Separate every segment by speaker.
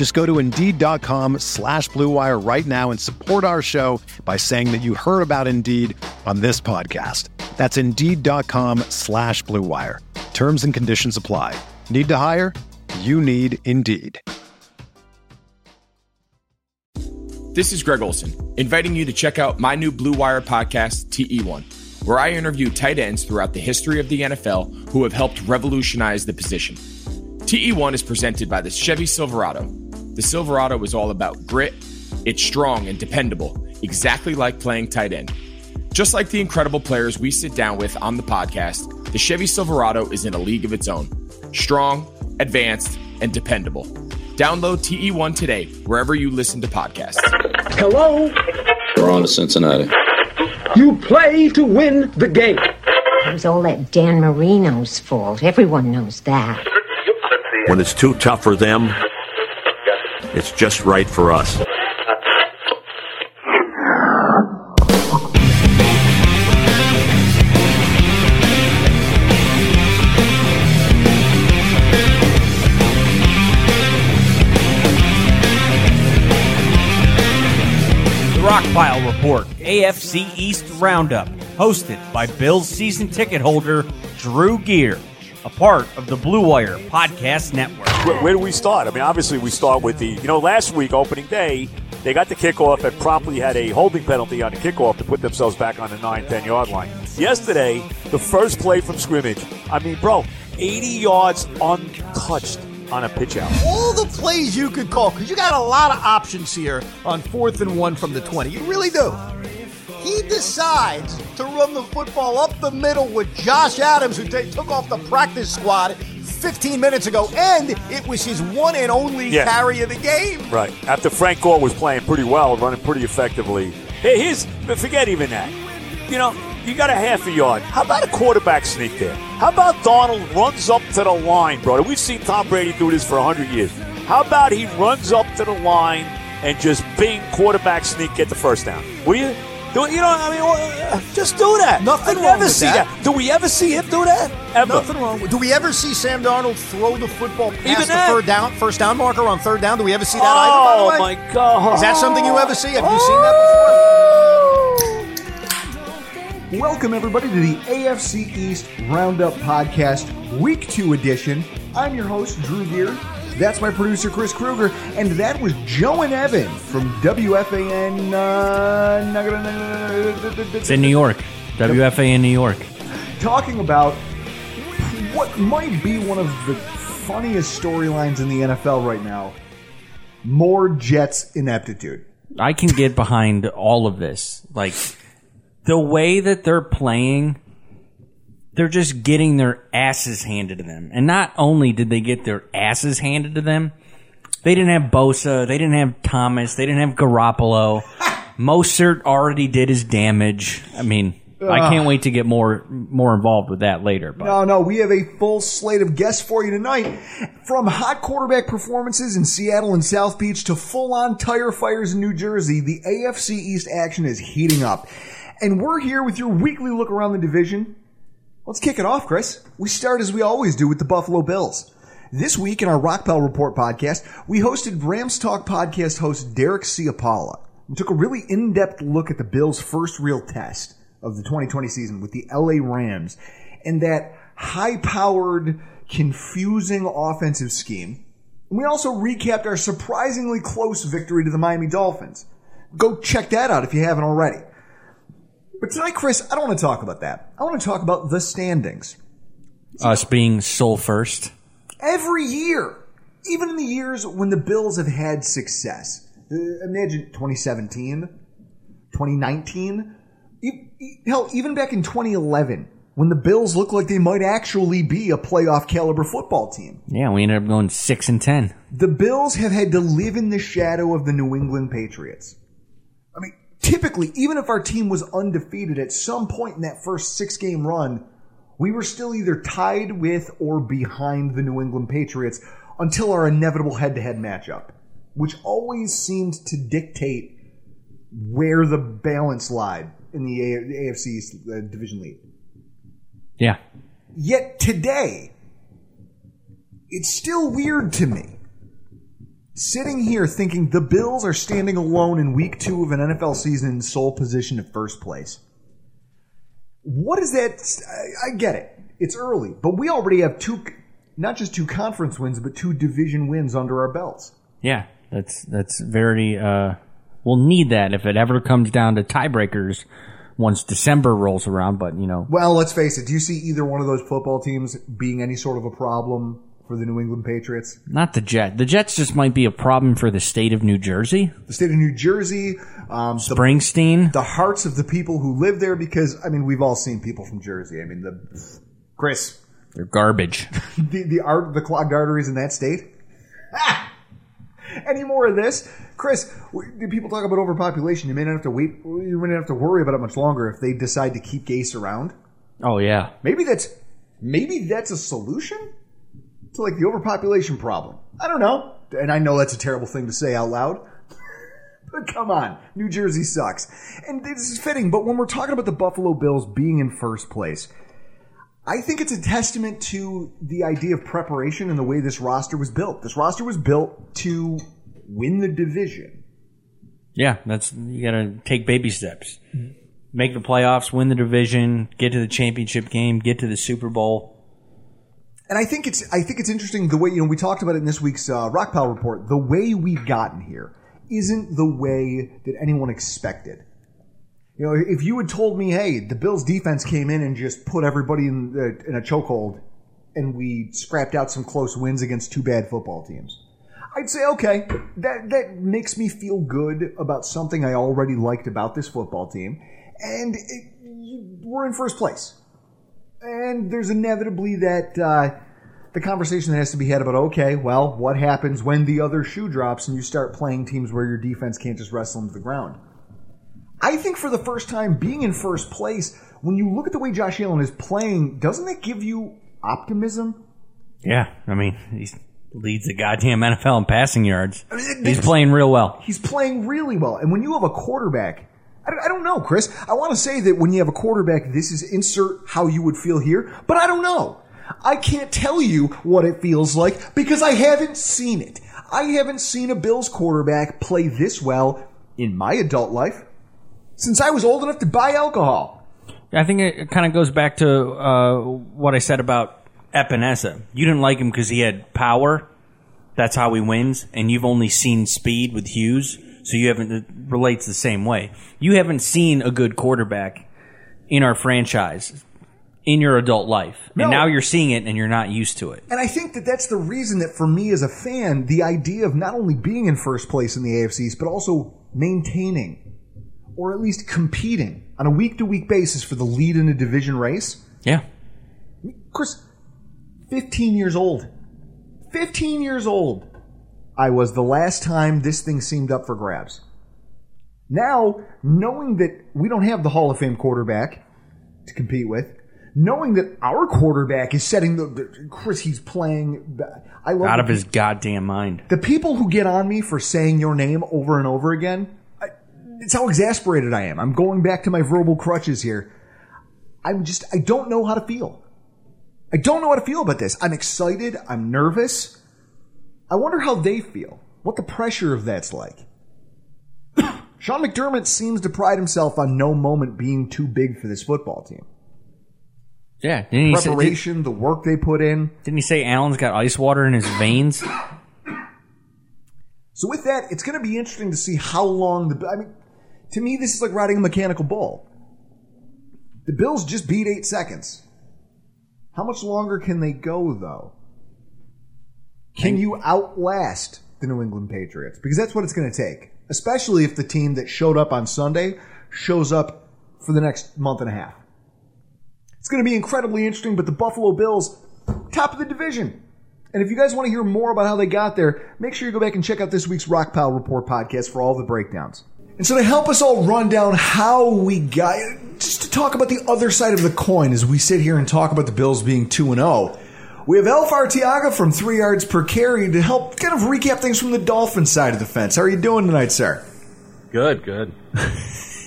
Speaker 1: Just go to Indeed.com slash BlueWire right now and support our show by saying that you heard about Indeed on this podcast. That's Indeed.com slash BlueWire. Terms and conditions apply. Need to hire? You need Indeed.
Speaker 2: This is Greg Olson, inviting you to check out my new Blue Wire podcast, TE1, where I interview tight ends throughout the history of the NFL who have helped revolutionize the position. TE1 is presented by the Chevy Silverado. The Silverado is all about grit, it's strong and dependable, exactly like playing tight end. Just like the incredible players we sit down with on the podcast, the Chevy Silverado is in a league of its own. Strong, advanced, and dependable. Download TE1 today, wherever you listen to podcasts.
Speaker 3: Hello?
Speaker 4: We're on to Cincinnati.
Speaker 3: You play to win the game.
Speaker 5: It was all that Dan Marino's fault. Everyone knows that.
Speaker 6: When it's too tough for them, it's just right for us.
Speaker 7: The Rockpile Report, AFC East Roundup, hosted by Bills season ticket holder Drew Gear, a part of the Blue Wire Podcast Network.
Speaker 8: Where, where do we start? I mean, obviously, we start with the, you know, last week, opening day, they got the kickoff and promptly had a holding penalty on the kickoff to put themselves back on the 9 10 yard line. Yesterday, the first play from scrimmage, I mean, bro, 80 yards untouched on a pitch out.
Speaker 9: all the plays you could call because you got a lot of options here on fourth and one from the 20. You really do. He decides to run the football up the middle with Josh Adams, who took off the practice squad 15 minutes ago, and it was his one and only
Speaker 8: Yeah.
Speaker 9: carry of the game.
Speaker 8: Right. After Frank Gore was playing pretty well, running pretty effectively. Hey, here's, but forget even that. You know, you got a half a yard. How about a quarterback sneak there? How about Donald runs up to the line, brother? We've seen Tom Brady do this for 100 years. How about he runs up to the line and just bing, quarterback sneak, get the first down? Will you? Do you know, I mean, just do that.
Speaker 9: Nothing
Speaker 8: I
Speaker 9: wrong with
Speaker 8: see
Speaker 9: that.
Speaker 8: Do we ever see him do that? Ever?
Speaker 9: Nothing wrong. with- Do we ever see Sam Darnold throw the football past
Speaker 8: Even
Speaker 9: the
Speaker 8: that.
Speaker 9: third down, first down marker on third down? Do we ever see that either? By the
Speaker 8: Oh
Speaker 9: way?
Speaker 8: my God!
Speaker 9: Is that something you ever see? Have you seen that before?
Speaker 10: Welcome, everybody, to the AFC East Roundup Podcast, Week 2 edition. I'm your host, Drew Gear. That's my producer, Chris Kruger. And that was Joe and Evan from WFAN. Uh,
Speaker 7: It's in New York, WFA in New York.
Speaker 10: talking about what might be one of the funniest storylines in the NFL right now more Jets ineptitude.
Speaker 7: I can get behind all of this. Like the way that they're playing, they're just getting their asses handed to them. And not only did they get their asses handed to them, they didn't have Bosa, they didn't have Thomas, they didn't have Garoppolo. Mostert already did his damage. I mean, I can't wait to get more more involved with that later. But
Speaker 10: No, no, we have a full slate of guests for you tonight. From hot quarterback performances in Seattle and South Beach to full on tire fires in New Jersey, the AFC East action is heating up. And we're here with your weekly look around the division. Let's kick it off, Chris. We start as we always do with the Buffalo Bills. This week in our Rockpile Report podcast, we hosted Rams Talk podcast host Derek Ciapala and took a really in-depth look at the Bills' first real test of the 2020 season with the LA Rams and that high-powered, confusing offensive scheme. And we also recapped our surprisingly close victory to the Miami Dolphins. Go check that out if you haven't already. But tonight, Chris, I don't want to talk about that. I want to talk about the standings.
Speaker 7: Us being sole first.
Speaker 10: Every year, even in the years when the Bills have had success. Uh, imagine 2017, 2019, e- e- hell, even back in 2011, when the Bills looked like they might actually be a playoff caliber football team.
Speaker 7: Yeah, we ended up going six and ten.
Speaker 10: The Bills have had to live in the shadow of the New England Patriots. Typically, even if our team was undefeated at some point in that first six game run, we were still either tied with or behind the New England Patriots until our inevitable head to head matchup, which always seemed to dictate where the balance lied in the A- AFC uh, division lead.
Speaker 7: Yeah.
Speaker 10: Yet today, it's still weird to me. Sitting here thinking the Bills are standing alone in week two of an NFL season in sole position at first place. What is that? I, I get it. It's early, but we already have two, not just two conference wins, but two division wins under our belts.
Speaker 7: Yeah. That's that's very uh we'll need that if it ever comes down to tiebreakers once December rolls around, but you know
Speaker 10: Well, let's face it. Do you see either one of those football teams being any sort of a problem for the New England Patriots?
Speaker 7: not the Jets. The Jets just might be a problem for the state of New Jersey.
Speaker 10: The state of New Jersey, um, the
Speaker 7: Springsteen.
Speaker 10: the hearts of the people who live there because I mean we've all seen people from Jersey. I mean the Chris,
Speaker 7: They're garbage.
Speaker 10: the the art the clogged arteries in that state. Ah! Any more of this, Chris? Do people talk about overpopulation? You may not have to wait. You may not have to worry about it much longer if they decide to keep Gase around.
Speaker 7: Oh yeah.
Speaker 10: Maybe that's maybe that's a solution to like the overpopulation problem. I don't know, and I know that's a terrible thing to say out loud. But come on, New Jersey sucks. And this is fitting, but when we're talking about the Buffalo Bills being in first place, I think it's a testament to the idea of preparation and the way this roster was built. This roster was built to win the division.
Speaker 7: Yeah, that's you got to take baby steps. Make the playoffs, win the division, get to the championship game, get to the Super Bowl.
Speaker 10: And I think it's I think it's interesting the way you know we talked about it in this week's uh, Rock Pile report. The way we've gotten here isn't the way that anyone expected. You know, if you had told me, "Hey, the Bills' defense came in and just put everybody in the, in a chokehold, and we scrapped out some close wins against two bad football teams," I'd say, "Okay, that that makes me feel good about something I already liked about this football team, and it, we're in first place." And there's inevitably that uh, the conversation that has to be had about okay, well, what happens when the other shoe drops and you start playing teams where your defense can't just wrestle into the ground? I think for the first time, being in first place, when you look at the way Josh Allen is playing, doesn't that give you optimism?
Speaker 7: Yeah, I mean, he leads the goddamn NFL in passing yards. He's playing real well.
Speaker 10: He's playing really well. And when you have a quarterback, I don't, know, Chris. I want to say that when you have a quarterback, this is insert how you would feel here, but I don't know. I can't tell you what it feels like because I haven't seen it. I haven't seen a Bills quarterback play this well in my adult life since I was old enough to buy alcohol.
Speaker 7: I think it kind of goes back to uh, what I said about Epenesa. You didn't like him because he had power. That's how he wins. And you've only seen speed with Hughes, so you haven't. It relates the same way. You haven't seen a good quarterback in our franchise in your adult life,
Speaker 10: No.
Speaker 7: and now you're seeing it, and you're not used to it.
Speaker 10: And I think that that's the reason that for me as a fan, the idea of not only being in first place in the AFCs, but also maintaining or at least competing on a week to week basis for the lead in a division race.
Speaker 7: Yeah,
Speaker 10: Chris, 15 years old. 15 years old. I was the last time this thing seemed up for grabs. Now, knowing that we don't have the Hall of Fame quarterback to compete with, knowing that our quarterback is setting the, the Chris, he's playing. I love
Speaker 7: out of his goddamn mind.
Speaker 10: the people who get on me for saying your name over and over again, I, it's how exasperated I am. I'm going back to my verbal crutches here. I'm just, I don't know how to feel. I don't know how to feel about this. I'm excited. I'm nervous. I wonder how they feel. What the pressure of that's like. Sean McDermott seems to pride himself on no moment being too big for this football team.
Speaker 7: Yeah, didn't he, say,
Speaker 10: Preparation, the work they put in.
Speaker 7: didn't he say Allen's got ice water in his veins?
Speaker 10: So with that, it's going to be interesting to see how long the. I mean, to me, this is like riding a mechanical bull. The Bills just beat eight seconds. How much longer can they go, though? Can you outlast the New England Patriots? Because that's what it's going to take, especially if the team that showed up on Sunday shows up for the next month and a half. It's going to be incredibly interesting, but the Buffalo Bills, top of the division. And if you guys want to hear more about how they got there, make sure you go back and check out this week's Rock Pile Report podcast for all the breakdowns. And so to help us all run down how we got, just to talk about the other side of the coin as we sit here and talk about the Bills being 2 and 0, we have Elf Artiaga from Three Yards Per Carry to help kind of recap things from the Dolphin side of the fence. How are you doing tonight, sir?
Speaker 11: Good, good.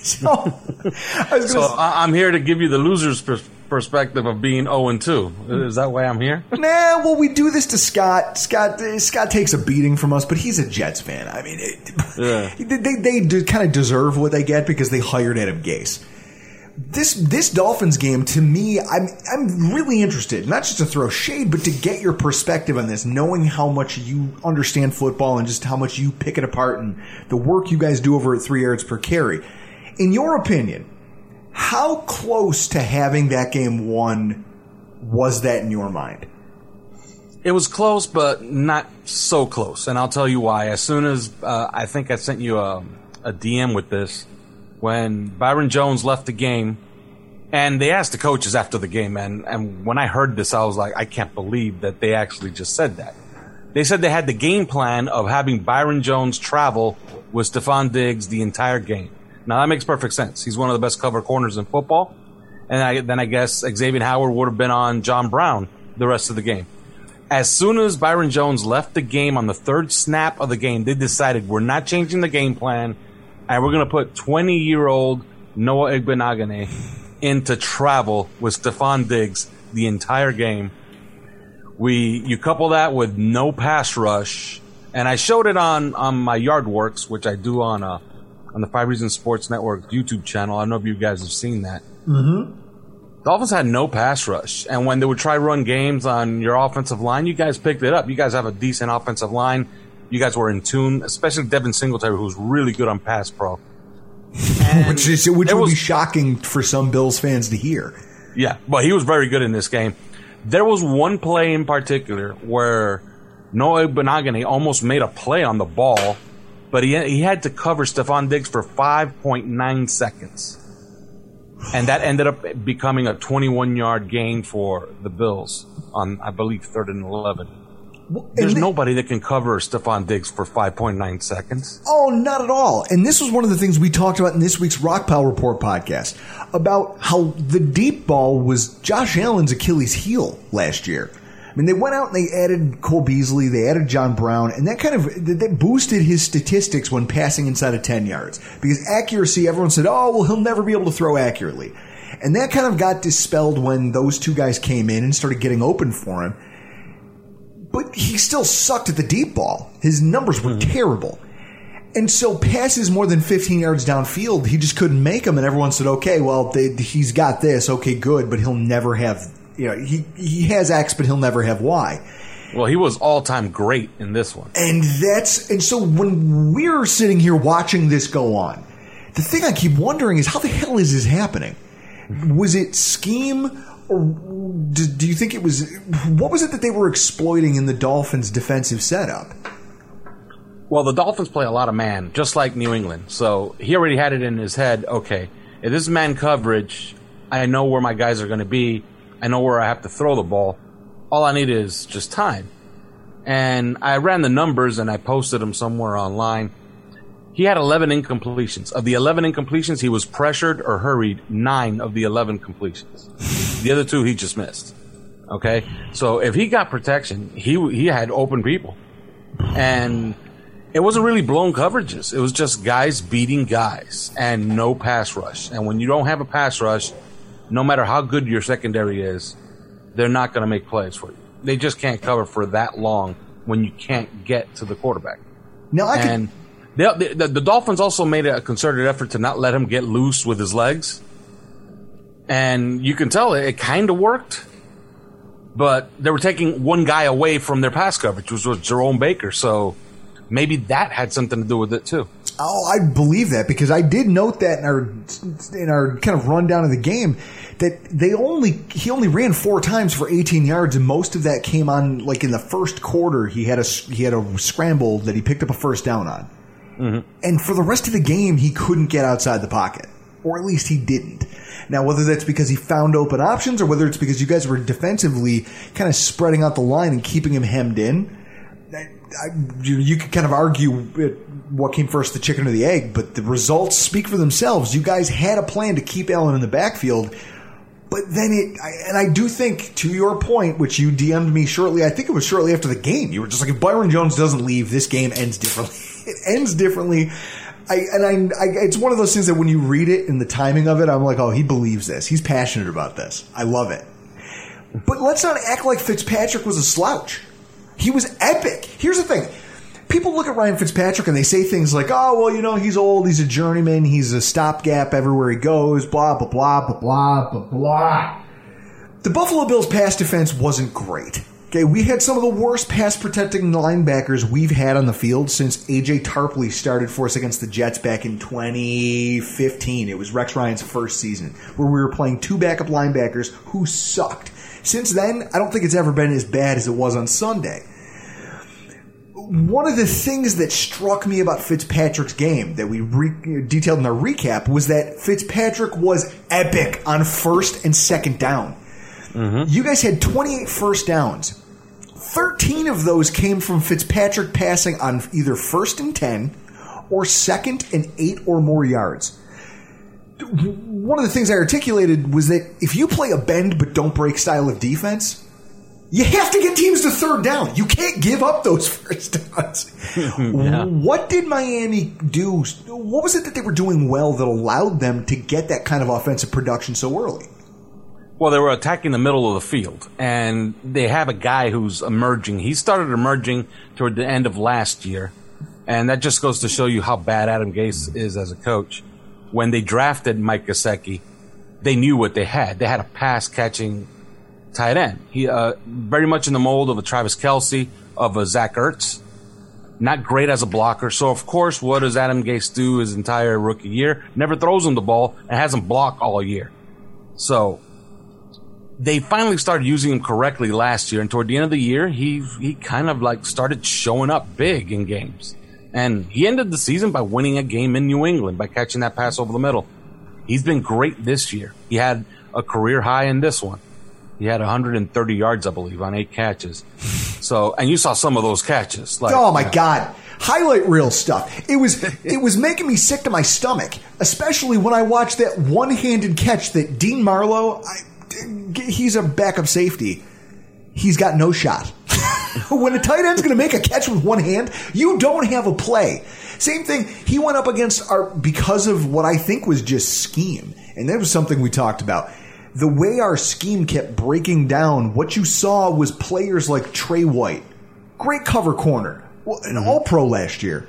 Speaker 10: so, I was
Speaker 11: so I- I'm here to give you the loser's pers- perspective of being 0 and 2. Is that why I'm here?
Speaker 10: Nah, well, we do this to Scott. Scott uh, Scott takes a beating from us, but he's a Jets fan. I mean, it,
Speaker 11: Yeah.
Speaker 10: they they, they do kind of deserve what they get because they hired Adam Gase. This this Dolphins game to me, I'm I'm really interested, not just to throw shade, but to get your perspective on this, knowing how much you understand football and just how much you pick it apart and the work you guys do over at three yards per carry. In your opinion, how close to having that game won was that in your mind?
Speaker 11: It was close, but not so close. And I'll tell you why. As soon as uh, I think I sent you a, a DM with this, when Byron Jones left the game, and they asked the coaches after the game, and, and when I heard this, I was like, I can't believe that they actually just said that. They said they had the game plan of having Byron Jones travel with Stefon Diggs the entire game. Now that makes perfect sense. He's one of the best cover corners in football. And I, then I guess Xavier Howard would have been on John Brown the rest of the game. As soon as Byron Jones left the game on the third snap of the game, they decided we're not changing the game plan, and we're going to put 20 year old Noah Igbinoghene into travel with Stefon Diggs the entire game. We you couple that with no pass rush, and I showed it on on my Yard Works, which I do on uh on the Five Reasons Sports Network YouTube channel. I don't know if you guys have seen that.
Speaker 10: Mm-hmm.
Speaker 11: Dolphins had no pass rush, and when they would try run games on your offensive line, you guys picked it up. You guys have a decent offensive line. You guys were in tune, especially Devin Singletary, who's really good on pass pro.
Speaker 10: which is which would be shocking for some Bills fans to hear.
Speaker 11: Yeah, but he was very good in this game. There was one play in particular where Noah Benagane almost made a play on the ball, but he he had to cover Stefon Diggs for 5.9 seconds. And that ended up becoming a 21 yard gain for the Bills on, I believe, third and 11. There's nobody that can cover Stefon Diggs for 5.9 seconds.
Speaker 10: Oh, not at all. And this was one of the things we talked about in this week's Rock Pile Report podcast about how the deep ball was Josh Allen's Achilles heel last year. I mean, they went out and they added Cole Beasley, they added John Brown, and that kind of that boosted his statistics when passing inside of 10 yards. Because accuracy, everyone said, oh, well, he'll never be able to throw accurately. And that kind of got dispelled when those two guys came in and started getting open for him. But he still sucked at the deep ball. His numbers were hmm. terrible. And so passes more than 15 yards downfield, he just couldn't make them. And everyone said, okay, well, they, he's got this. Okay, good. But he'll never have, you know, he, he has X, but he'll never have Y.
Speaker 11: Well, he was all time great in this one.
Speaker 10: And that's, and so when we're sitting here watching this go on, the thing I keep wondering is how the hell is this happening? Was it scheme do, do you think it was, what was it that they were exploiting in the Dolphins defensive setup?
Speaker 11: Well, the Dolphins play a lot of man, just like New England. So he already had it in his head. Okay, if this is man coverage, I know where my guys are going to be. I know where I have to throw the ball. All I need is just time. And I ran the numbers and I posted them somewhere online. He had 11 incompletions. Of the 11 incompletions, he was pressured or hurried nine of the 11 completions. The other two he just missed. Okay, so if he got protection, he he had open people, and it wasn't really blown coverages. It was just guys beating guys and no pass rush. And when you don't have a pass rush, no matter how good your secondary is, they're not going to make plays for you. They just can't cover for that long when you can't get to the quarterback.
Speaker 10: Now I
Speaker 11: and the, the, Dolphins also made a concerted effort to not let him get loose with his legs. And you can tell it, it kind of worked. But they were taking one guy away from their pass coverage, which was Jerome Baker. So maybe that had something to do with it too.
Speaker 10: Oh, I believe that because I did note that in our in our kind of rundown of the game that they only he only ran four times for 18 yards and most of that came on like in the first quarter he had a he had a scramble that he picked up a first down on.
Speaker 11: Mm-hmm.
Speaker 10: And for the rest of the game he couldn't get outside the pocket or at least he didn't. Now whether that's because he found open options or whether it's because you guys were defensively kind of spreading out the line and keeping him hemmed in, I, you, you could kind of argue what came first, the chicken or the egg, but the results speak for themselves. You guys had a plan to keep Allen in the backfield, but then it, I, and I do think, to your point, which you DM'd me shortly, I think it was shortly after the game, you were just like, if Byron Jones doesn't leave, this game ends differently. it ends differently. I, and I, I, it's one of those things that when you read it and the timing of it, I'm like, oh, he believes this. He's passionate about this. I love it. But let's not act like Fitzpatrick was a slouch. He was epic. Here's the thing. People look at Ryan Fitzpatrick and they say things like, oh, well, you know, he's old, he's a journeyman, he's a stopgap everywhere he goes, blah, blah, blah, blah, blah, blah, blah. The Buffalo Bills pass defense wasn't great. Okay, we had some of the worst pass protecting linebackers we've had on the field since AJ Tarpley started for us against the Jets back in 2015. It was Rex Ryan's first season where we were playing two backup linebackers who sucked. Since then, I don't think it's ever been as bad as it was on Sunday. One of the things that struck me about Fitzpatrick's game that we re- detailed in our recap was that Fitzpatrick was epic on first and second down. Mm-hmm. You guys had 28 first downs. 13 of those came from Fitzpatrick passing on either first and 10 or second and 8 or more yards. One of the things I articulated was that if you play a bend but don't break style of defense, you have to get teams to third down. You can't give up those first downs. What did Miami do? What was it that they were doing well that allowed them to get that kind of offensive production so early?
Speaker 11: Well, they were attacking the middle of the field, and they have a guy who's emerging. He started emerging toward the end of last year, and that just goes to show you how bad Adam Gase is as a coach. When they drafted Mike Gesicki, they knew what they had. They had a pass catching tight end. He uh, very much in the mold of a Travis Kelce, of a Zach Ertz. Not great as a blocker. So of course, what does Adam Gase do his entire rookie year? Never throws him the ball and has him block all year. So they finally started using him correctly last year, and toward the end of the year, he he kind of like started showing up big in games. And he ended the season by winning a game in New England by catching that pass over the middle. He's been great this year. He had a career high in this one. He had 130 yards, I believe, on eight catches. So, and you saw some of those catches. Like,
Speaker 10: oh my god highlight reel stuff it was it was making me sick to my stomach especially when i watched that one-handed catch that dean marlowe I, he's a backup safety. He's got no shot. When a tight end's going to make a catch with one hand you don't have a play. Same thing he went up against our because of what i think was just scheme and that was something we talked about. The way our scheme kept breaking down what you saw was players like trey white. Great cover corner. An mm-hmm. all pro last year.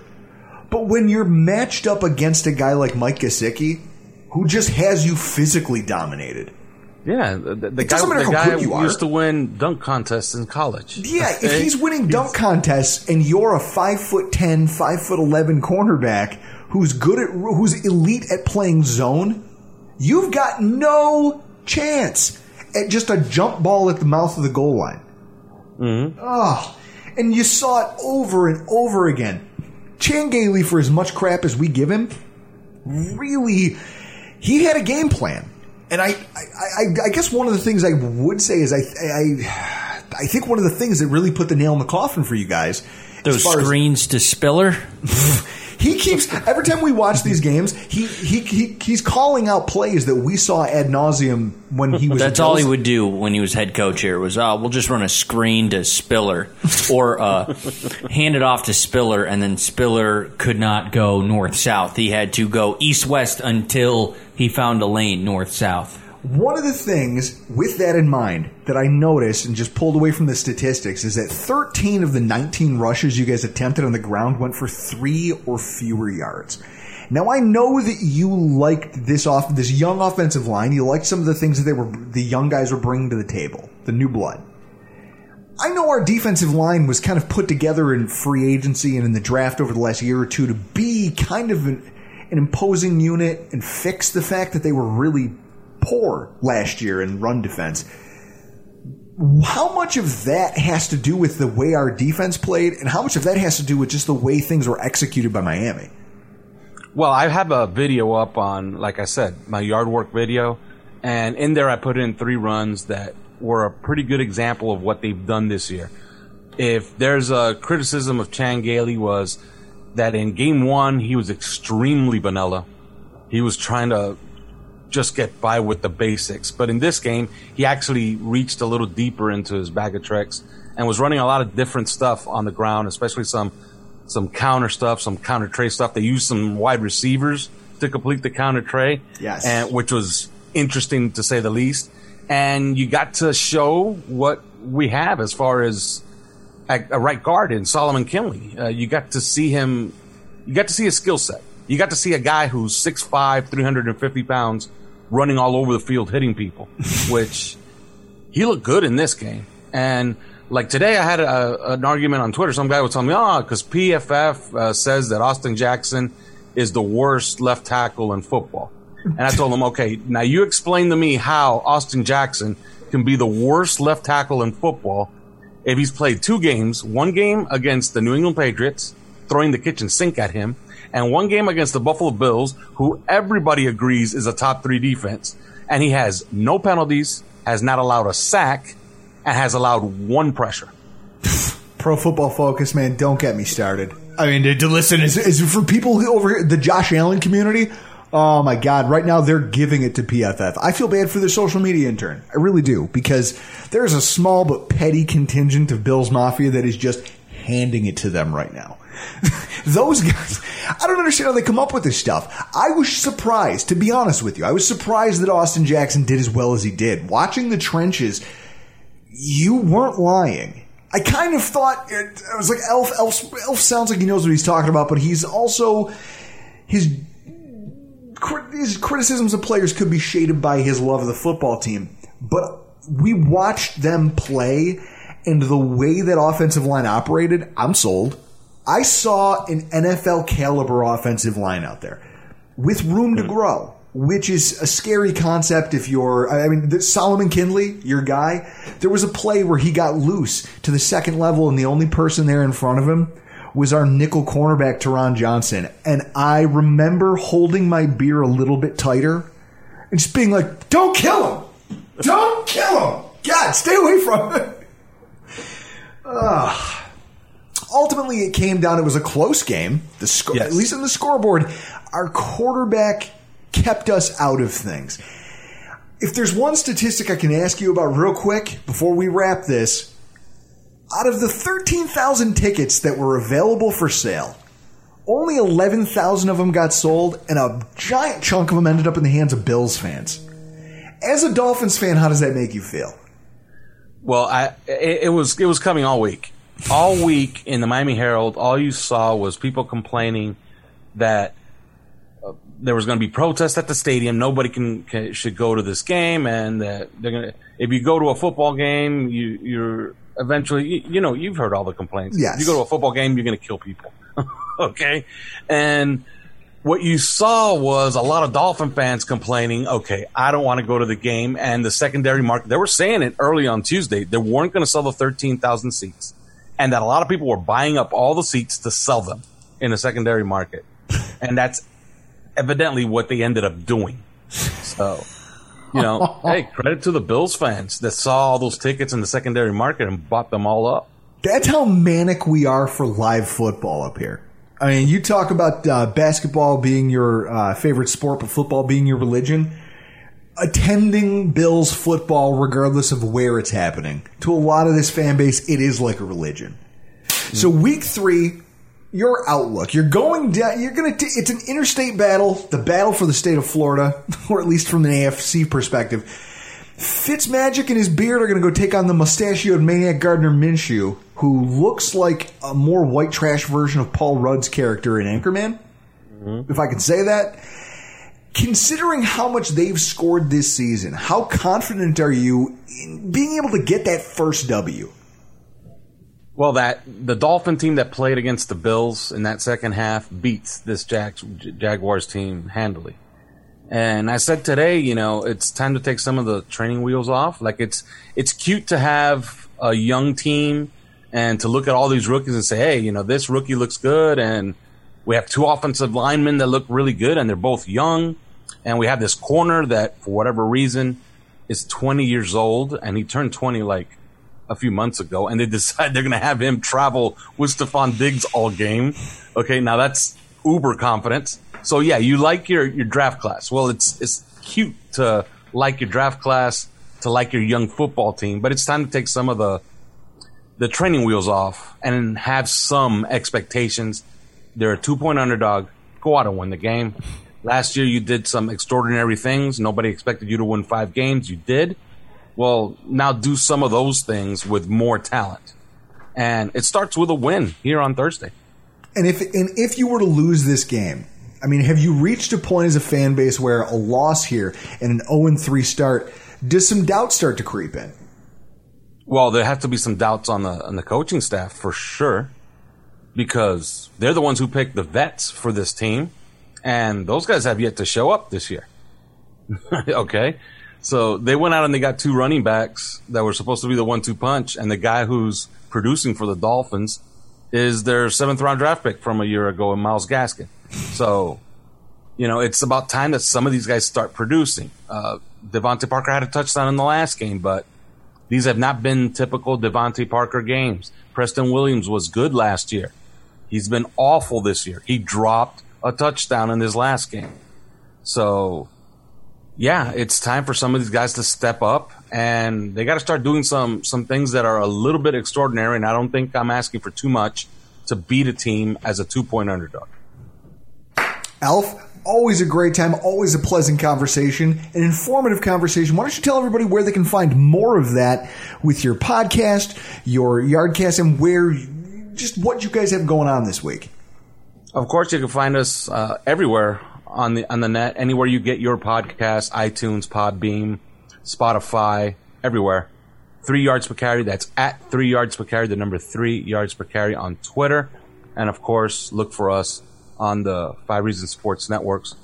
Speaker 10: But when you're matched up against a guy like Mike Gesicki, who just has you physically dominated.
Speaker 11: Yeah, the, the guy, the guy
Speaker 10: good you are.
Speaker 11: used to win dunk contests in college.
Speaker 10: Yeah, if he's winning dunk contests and you're a five foot ten, five foot eleven cornerback who's good at who's elite at playing zone, you've got no chance at just a jump ball at the mouth of the goal line.
Speaker 11: Mm-hmm.
Speaker 10: Oh, and you saw it over and over again. Chan Gailey, for as much crap as we give him, really, he had a game plan. And I, I, I, I guess one of the things I would say is I, I, I think one of the things that really put the nail in the coffin for you guys,
Speaker 7: Those
Speaker 10: far as-
Speaker 7: screens to Spiller.
Speaker 10: he keeps every time we watch these games, he, he he he's calling out plays that we saw ad nauseum when he was.
Speaker 7: That's all he would do when he was head coach here was, oh, we'll just run a screen to Spiller or uh, hand it off to Spiller, and then Spiller could not go north south. He had to go east west until he found a lane north south.
Speaker 10: One of the things with that in mind that I noticed and just pulled away from the statistics is that 13 of the 19 rushes you guys attempted on the ground went for three or fewer yards. Now I know that you liked this off this young offensive line. You liked some of the things that they were the young guys were bringing to the table, the new blood. I know our defensive line was kind of put together in free agency and in the draft over the last year or two to be kind of an, an imposing unit and fix the fact that they were really poor last year in run defense. How much of that has to do with the way our defense played, and how much of that has to do with just the way things were executed by Miami?
Speaker 11: Well, I have a video up on, like I said, my yard work video, and in there I put in three runs that were a pretty good example of what they've done this year. If there's a criticism of Chan Gailey was that in game one he was extremely vanilla. He was trying to just get by with the basics. But in this game, he actually reached a little deeper into his bag of tricks and was running a lot of different stuff on the ground, especially some some counter stuff, some counter trey stuff. They used some wide receivers to complete the counter trey,
Speaker 10: Yes.
Speaker 11: and which was interesting to say the least. And you got to show what we have as far as a, a right guard in Solomon Kindley. Uh, you got to see him. You got to see his skill set. You got to see a guy who's 6'5", 350 pounds, running all over the field, hitting people, which he looked good in this game. And like today, I had a, an argument on Twitter. Some guy was telling me, oh, because PFF uh, says that Austin Jackson is the worst left tackle in football. And I told him, okay, now you explain to me how Austin Jackson can be the worst left tackle in football if he's played two games, one game against the New England Patriots, throwing the kitchen sink at him, and one game against the Buffalo Bills, who everybody agrees is a top three defense. And he has no penalties, has not allowed a sack, and has allowed one pressure.
Speaker 10: Pro Football Focus, man, don't get me started. I mean, to, to listen is, is for people who over here, the Josh Allen community. Oh my God! Right now they're giving it to PFF. I feel bad for their social media intern. I really do because there's a small but petty contingent of Bills Mafia that is just handing it to them right now. Those guys, I don't understand how they come up with this stuff. I was surprised, to be honest with you. I was surprised that Austin Jackson did as well as he did. Watching the trenches, you weren't lying. I kind of thought it, I was like Elf, Elf. Elf sounds like he knows what he's talking about, but he's also his his criticisms of players could be shaded by his love of the football team. But we watched them play, and the way that offensive line operated, I'm sold. I saw an NFL caliber offensive line out there with room to hmm. grow, which is a scary concept if you're, I mean, Solomon Kindley, your guy, there was a play where he got loose to the second level and the only person there in front of him was our nickel cornerback, Taron Johnson. And I remember holding my beer a little bit tighter and just being like, don't kill him! Don't kill him! God, stay away from him! Ugh ultimately it came down. It was a close game. The sco- at least in the scoreboard, our quarterback kept us out of things. If there's one statistic I can ask you about real quick before we wrap this, out of the 13,000 tickets that were available for sale, only 11,000 of them got sold, and a giant chunk of them ended up in the hands of Bills fans. As a Dolphins fan, how does that make you feel?
Speaker 11: Well, I it, it was it was coming all week. All week in the Miami Herald, all you saw was people complaining that uh, there was going to be protests at the stadium. Nobody can, can should go to this game, and that they're going to. If you go to a football game, you you're eventually you, you know you've heard all the complaints.
Speaker 10: Yes.
Speaker 11: If you go to a football game, you're going to kill people. okay, and what you saw was a lot of Dolphin fans complaining, okay, I don't want to go to the game. And the secondary market, they were saying it early on Tuesday, they weren't going to sell the 13,000 seats. And that a lot of people were buying up all the seats to sell them in the secondary market. And that's evidently what they ended up doing. So, you know, hey, credit to the Bills fans that saw all those tickets in the secondary market and bought them all up.
Speaker 10: That's how manic we are for live football up here. I mean, you talk about uh, basketball being your uh, favorite sport, but football being your religion. Attending Bills football, regardless of where it's happening, to a lot of this fan base, it is like a religion. So, week three, your outlook. You're going down. You're going to. It's an interstate battle, the battle for the state of Florida, or at least from an AFC perspective. Fitzmagic and his beard are going to go take on the mustachioed maniac Gardner Minshew, who looks like a more white trash version of Paul Rudd's character in Anchorman, mm-hmm. if I can say that. Considering how much they've scored this season, how confident are you in being able to get that first W?
Speaker 11: Well, that the Dolphin team that played against the Bills in that second half beats this Jag- Jaguars team handily. And I said today, you know, it's time to take some of the training wheels off. Like it's it's cute to have a young team and to look at all these rookies and say, hey, you know, this rookie looks good, and we have two offensive linemen that look really good, and they're both young, and we have this corner that, for whatever reason, is 20 years old, and he turned 20 like a few months ago, and they decide they're going to have him travel with Stefon Diggs all game. Okay, now that's uber confidence. So yeah, you like your your draft class. Well, it's it's cute to like your draft class, to like your young football team, but it's time to take some of the the training wheels off and have some expectations. They're a two point underdog. Go out and win the game. Last year you did some extraordinary things. Nobody expected you to win five games. You did. Well, now do some of those things with more talent. And it starts with a win here on Thursday.
Speaker 10: And if and if you were to lose this game, I mean, have you reached a point as a fan base where a loss here and an 0 3 start, does some doubt start to creep in?
Speaker 11: Well, there have to be some doubts on the on the coaching staff for sure, because they're the ones who picked the vets for this team, and those guys have yet to show up this year. okay, so they went out and they got two running backs that were supposed to be the one-two punch, and the guy who's producing for the Dolphins is their seventh round draft pick from a year ago, in Myles Gaskin. So, you know, it's about time that some of these guys start producing. Uh, DeVante Parker had a touchdown in the last game, but these have not been typical DeVante Parker games. Preston Williams was good last year. He's been awful this year. He dropped a touchdown in his last game. So, yeah, it's time for some of these guys to step up and they got to start doing some some things that are a little bit extraordinary and I don't think I'm asking for too much to beat a team as a 2-point underdog.
Speaker 10: Alf, always a great time, always a pleasant conversation, an informative conversation. Why don't you tell everybody where they can find more of that with your podcast, your yardcast, and where just what you guys have going on this week?
Speaker 11: Of course, you can find us uh, everywhere on the on the net, anywhere you get your podcast, iTunes, Podbean, Spotify, everywhere. Three yards per carry. That's at three yards per carry. The number three yards per carry on Twitter, and of course, look for us on the Five Reasons Sports Network's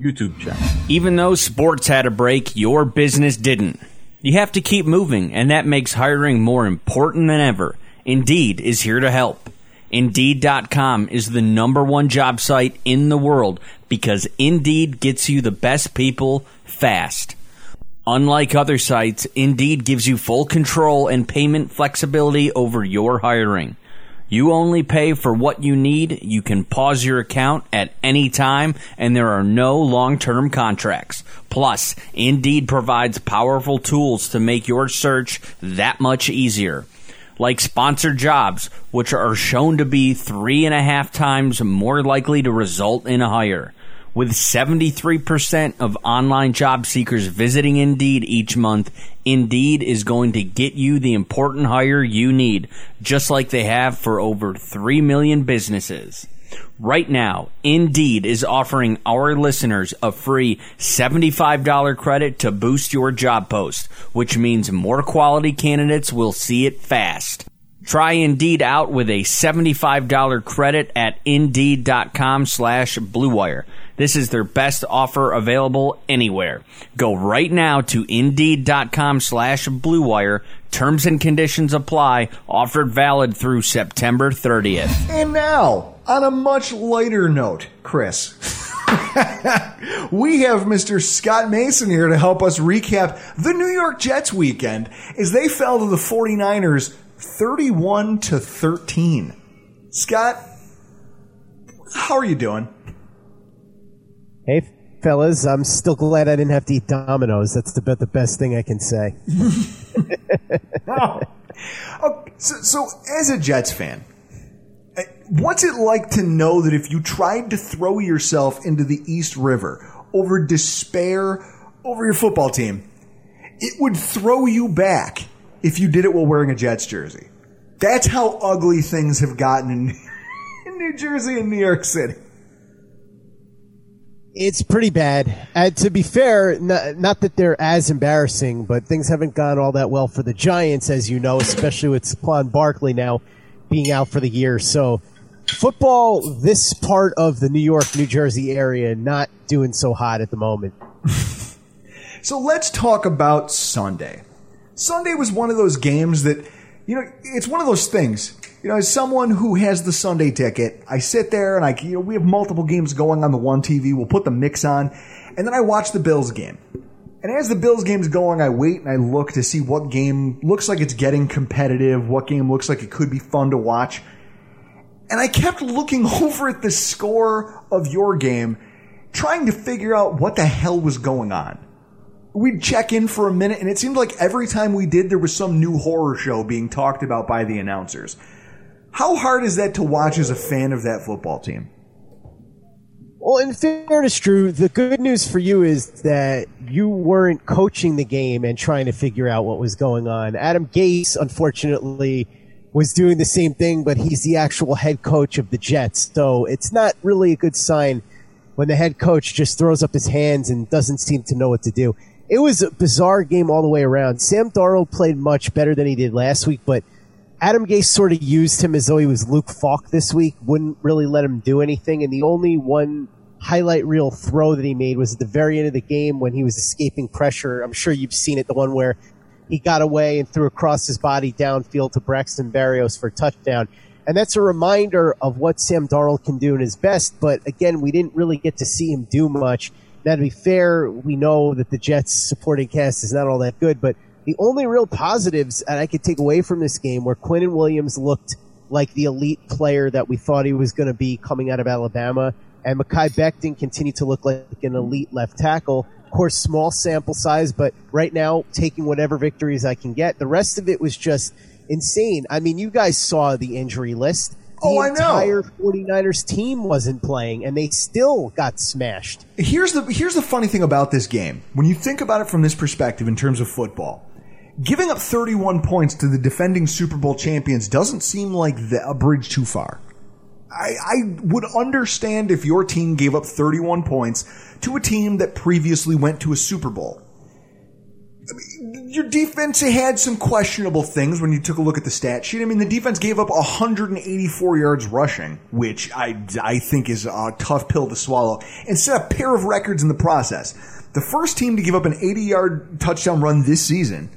Speaker 11: YouTube channel.
Speaker 7: Even though sports had a break, your business didn't. You have to keep moving, and that makes hiring more important than ever. Indeed is here to help. Indeed.com is the number one job site in the world because Indeed gets you the best people fast. Unlike other sites, Indeed gives you full control and payment flexibility over your hiring. You only pay for what you need. You can pause your account at any time, and there are no long term contracts. Plus, Indeed provides powerful tools to make your search that much easier. Like sponsored jobs, which are shown to be three and a half times more likely to result in a hire. With 73% of online job seekers visiting Indeed each month, Indeed is going to get you the important hire you need, just like they have for over 3 million businesses. Right now, Indeed is offering our listeners a free $75 credit to boost your job post, which means more quality candidates will see it fast. Try Indeed out with a $75 credit at Indeed.com slash BlueWire. This is their best offer available anywhere. Go right now to Indeed.com slash BlueWire. Terms and conditions apply. Offered valid through September 30th.
Speaker 10: And now, on a much lighter note, Chris, we have Mr. Scott Mason here to help us recap the New York Jets weekend as they fell to the 49ers 31 to 13. Scott, how are you doing?
Speaker 12: Hey, fellas, I'm still glad I didn't have to eat Domino's. That's about the best thing I can say.
Speaker 10: oh. So, so, as a Jets fan, eh, what's it like to know that if you tried to throw yourself into the East River over despair over your football team, it would throw you back if you did it while wearing a Jets jersey? That's how ugly things have gotten in New Jersey and New York City.
Speaker 12: It's pretty bad. Uh, to be fair, not, not, that they're as embarrassing, but things haven't gone all that well for the Giants, as you know, especially with Saquon Barkley now being out for the year. So football, this part of the New York, New Jersey area, not doing so hot at the moment.
Speaker 10: So let's talk about Sunday. Sunday was one of those games that, you know, it's one of those things. You know, as someone who has the Sunday ticket, I sit there and I, you know, we have multiple games going on the one TV. We'll put the mix on, and then I watch the Bills game. And as the Bills game's going, I wait and I look to see what game looks like it's getting competitive, what game looks like it could be fun to watch. And I kept looking over at the score of your game, trying to figure out what the hell was going on. We'd check in for a minute, and it seemed like every time we did, there was some new horror show being talked about by the announcers. How hard is that to watch as a fan of that football team?
Speaker 12: Well, in fairness, Drew, the good news for you is that you weren't coaching the game and trying to figure out what was going on. Adam Gase, unfortunately, was doing the same thing, but he's the actual head coach of the Jets. So it's not really a good sign when the head coach just throws up his hands and doesn't seem to know what to do. It was a bizarre game all the way around. Sam Darnold played much better than he did last week, but Adam Gase sort of used him as though he was Luke Falk this week, wouldn't really let him do anything. And the only one highlight reel throw that he made was at the very end of the game when he was escaping pressure. I'm sure you've seen it, the one where he got away and threw across his body downfield to Braxton Berrios for a touchdown. And that's a reminder of what Sam Darnold can do in his best. But again, we didn't really get to see him do much. Now, to be fair, we know that the Jets supporting cast is not all that good, but the only real positives that I could take away from this game were Quinnen Williams looked like the elite player that we thought he was going to be coming out of Alabama, and Mekhi Becton continued to look like an elite left tackle. Of course, small sample size, but right now taking whatever victories I can get. The rest of it was just insane. I mean, you guys saw the injury list. Oh, the
Speaker 10: Oh, I know.
Speaker 12: entire 49ers team wasn't playing, and they still got smashed.
Speaker 10: Here's the here's the funny thing about this game. When you think about it from this perspective in terms of football, giving up 31 points to the defending Super Bowl champions doesn't seem like the, a bridge too far. I, I would understand if your team gave up 31 points to a team that previously went to a Super Bowl. I mean, Your defense had some questionable things when you took a look at the stat sheet. I mean, the defense gave up 184 yards rushing, which I, I think is a tough pill to swallow, and set a pair of records in the process. The first team to give up an 80 yard touchdown run this season.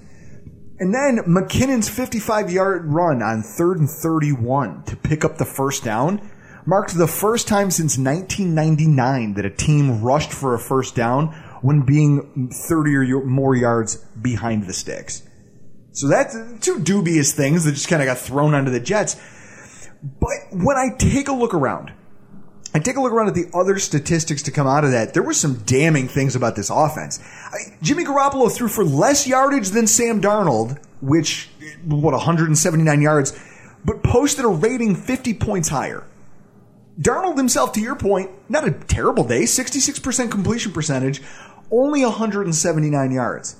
Speaker 10: And then McKinnon's 55 yard run on third and 31 to pick up the first down marked the first time since 1999 that a team rushed for a first down when being 30 or more yards behind the sticks. So that's two dubious things that just kind of got thrown onto the Jets. But when I take a look around, I take a look around at the other statistics to come out of that. There were some damning things about this offense. Jimmy Garoppolo threw for less yardage than Sam Darnold, which, what, 179 yards, but posted a rating 50 points higher. Darnold himself, to your point, not a terrible day, 66% completion percentage, only 179 yards.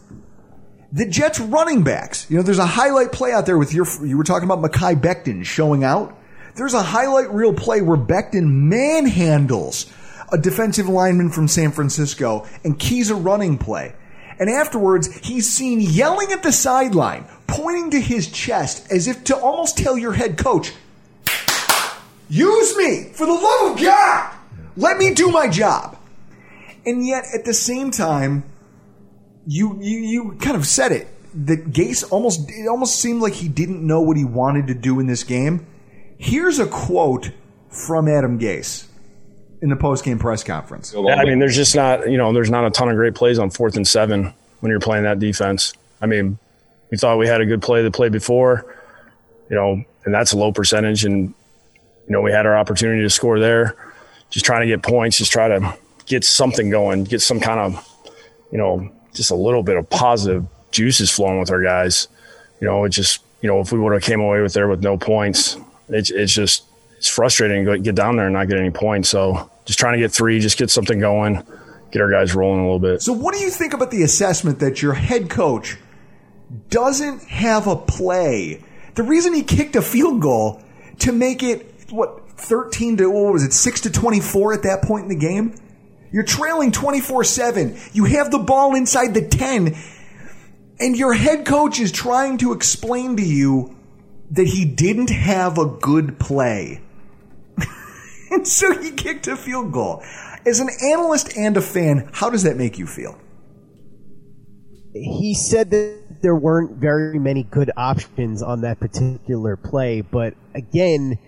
Speaker 10: The Jets running backs, you know, there's a highlight play out there with your, you were talking about Mekhi Becton showing out. There's a highlight reel play where Becton manhandles a defensive lineman from San Francisco and keys a running play. And afterwards, he's seen yelling at the sideline, pointing to his chest as if to almost tell your head coach, use me for the love of God. Let me do my job. And yet at the same time, you, you, you kind of said it that Gase almost, it almost seemed like he didn't know what he wanted to do in this game. Here's a quote from Adam Gase in the post-game press conference.
Speaker 13: Yeah, I mean, there's just not, you know, there's not a ton of great plays on fourth and seven when you're playing that defense. I mean, we thought we had a good play the play before, you know, and that's a low percentage. And, you know, we had our opportunity to score there. Just trying to get points, just try to get something going, get some kind of, you know, just a little bit of positive juices flowing with our guys. You know, it just, you know, if we would have came away with there with no points, it's, it's just, it's frustrating to get down there and not get any points. So just trying to get three, just get something going, get our guys rolling a little bit.
Speaker 10: So, what do you think about the assessment that your head coach doesn't have a play? The reason he kicked a field goal to make it what thirteen to what was it six to twenty four at that point in the game? You're trailing twenty four seven. You have the ball inside the ten, and your head coach is trying to explain to you that he didn't have a good play. and so he kicked a field goal. As an analyst and a fan, how does that make you feel?
Speaker 12: He said that there weren't very many good options on that particular play, but again,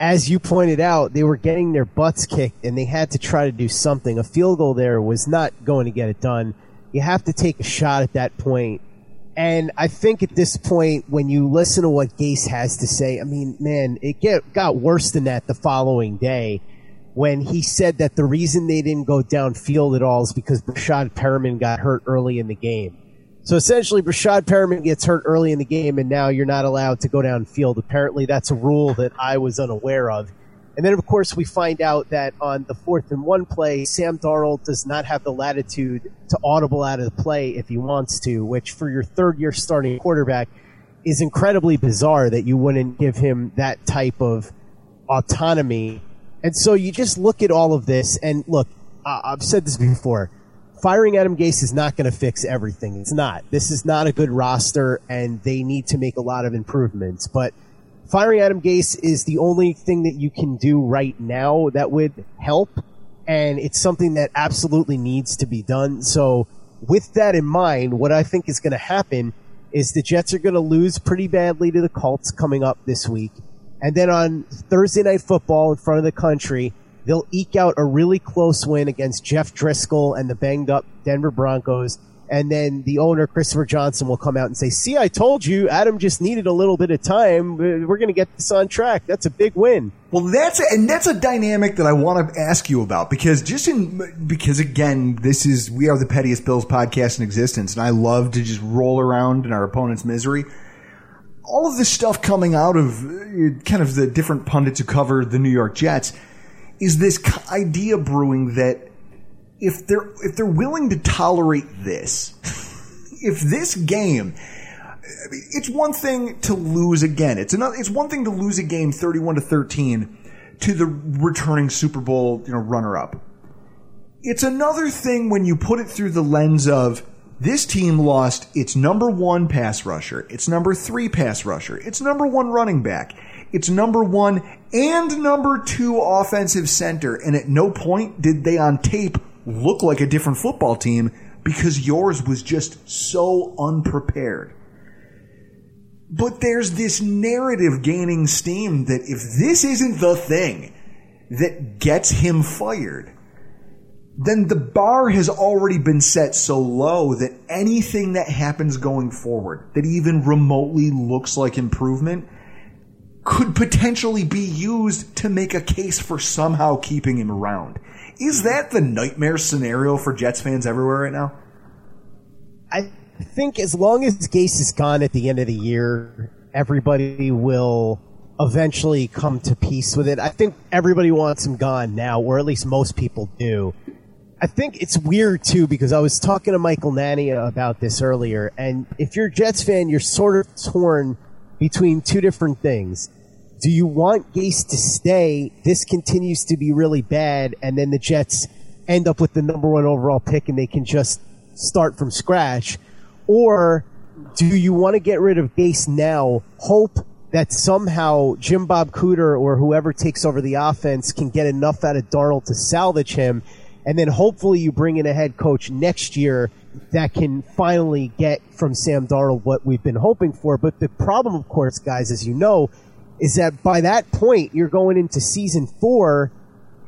Speaker 12: as you pointed out, they were getting their butts kicked and they had to try to do something. A field goal there was not going to get it done. You have to take a shot at that point. And I think at this point, when you listen to what Gase has to say, I mean, man, it get, got worse than that the following day when he said that the reason they didn't go downfield at all is because Breshad Perriman got hurt early in the game. So essentially, Breshad Perriman gets hurt early in the game, and now you're not allowed to go downfield. Apparently, that's a rule that I was unaware of. And then, of course, we find out that on the fourth and one play, Sam Darnold does not have the latitude to audible out of the play if he wants to, which for your third year starting quarterback is incredibly bizarre that you wouldn't give him that type of autonomy. And so you just look at all of this, and look, I've said this before firing Adam Gase is not going to fix everything. It's not. This is not a good roster, and they need to make a lot of improvements. But firing Adam Gase is the only thing that you can do right now that would help, and it's something that absolutely needs to be done. So, with that in mind, what I think is going to happen is the Jets are going to lose pretty badly to the Colts coming up this week. And then on Thursday Night Football in front of the country, they'll eke out a really close win against Jeff Driskel and the banged up Denver Broncos. And then the owner, Christopher Johnson, will come out and say, See, I told you, Adam just needed a little bit of time. We're going to get this on track. That's a big win.
Speaker 10: Well, that's, a, and that's a dynamic that I want to ask you about because just in, because again, this is, we are the pettiest Bills podcast in existence and I love to just roll around in our opponent's misery. All of this stuff coming out of kind of the different pundits who cover the New York Jets is this idea brewing that if they're if they're willing to tolerate this, if this game it's one thing to lose again. It's another it's one thing to lose a game 31 to 13 to the returning Super Bowl, you know, runner up. It's another thing when you put it through the lens of this team lost its number 1 pass rusher, its number 3 pass rusher, its number 1 running back it's number one and number two offensive center. And at no point did they on tape look like a different football team because yours was just so unprepared. But there's this narrative gaining steam that if this isn't the thing that gets him fired, then the bar has already been set so low that anything that happens going forward that even remotely looks like improvement could potentially be used to make a case for somehow keeping him around. Is mm-hmm. that the nightmare scenario for Jets fans everywhere right now?
Speaker 12: I think as long as Gase is gone at the end of the year, everybody will eventually come to peace with it. I think everybody wants him gone now, or at least most people do. I think it's weird too because I was talking to Michael Nania about this earlier, and if you're a Jets fan, you're sort of torn between two different things do you want Gase to stay? This continues to be really bad, and then the Jets end up with the number one overall pick and they can just start from scratch? Or do you want to get rid of Gase now, hope that somehow Jim Bob Cooter or whoever takes over the offense can get enough out of Darnold to salvage him, and then hopefully you bring in a head coach next year that can finally get from Sam Darnold what we've been hoping for. But the problem, of course, guys, as you know, is that by that point you're going into season four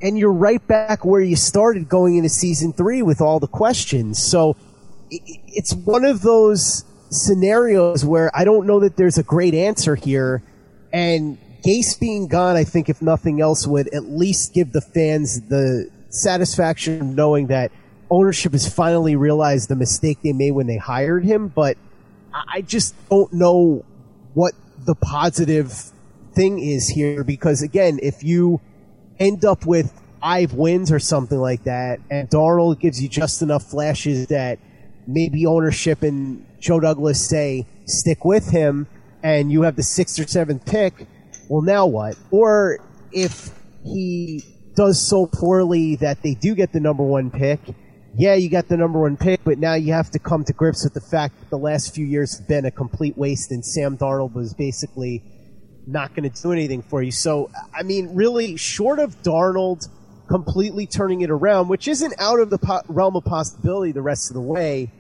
Speaker 12: and you're right back where you started going into season three with all the questions. So it's one of those scenarios where I don't know that there's a great answer here. And Gase being gone, I think, if nothing else, would at least give the fans the satisfaction of knowing that ownership has finally realized the mistake they made when they hired him. But I just don't know what the positive thing is here because again, if you end up with five wins or something like that, and Darnold gives you just enough flashes that maybe ownership and Joe Douglas say stick with him, and you have the sixth or seventh pick. Well, now what? Or if he does so poorly that they do get the number one pick, yeah, you got the number one pick, but now you have to come to grips with the fact that the last few years have been a complete waste, and Sam Darnold was basically not going to do anything for you. So, I mean, really, short of Darnold completely turning it around, which isn't out of the po- realm of possibility the rest of the way,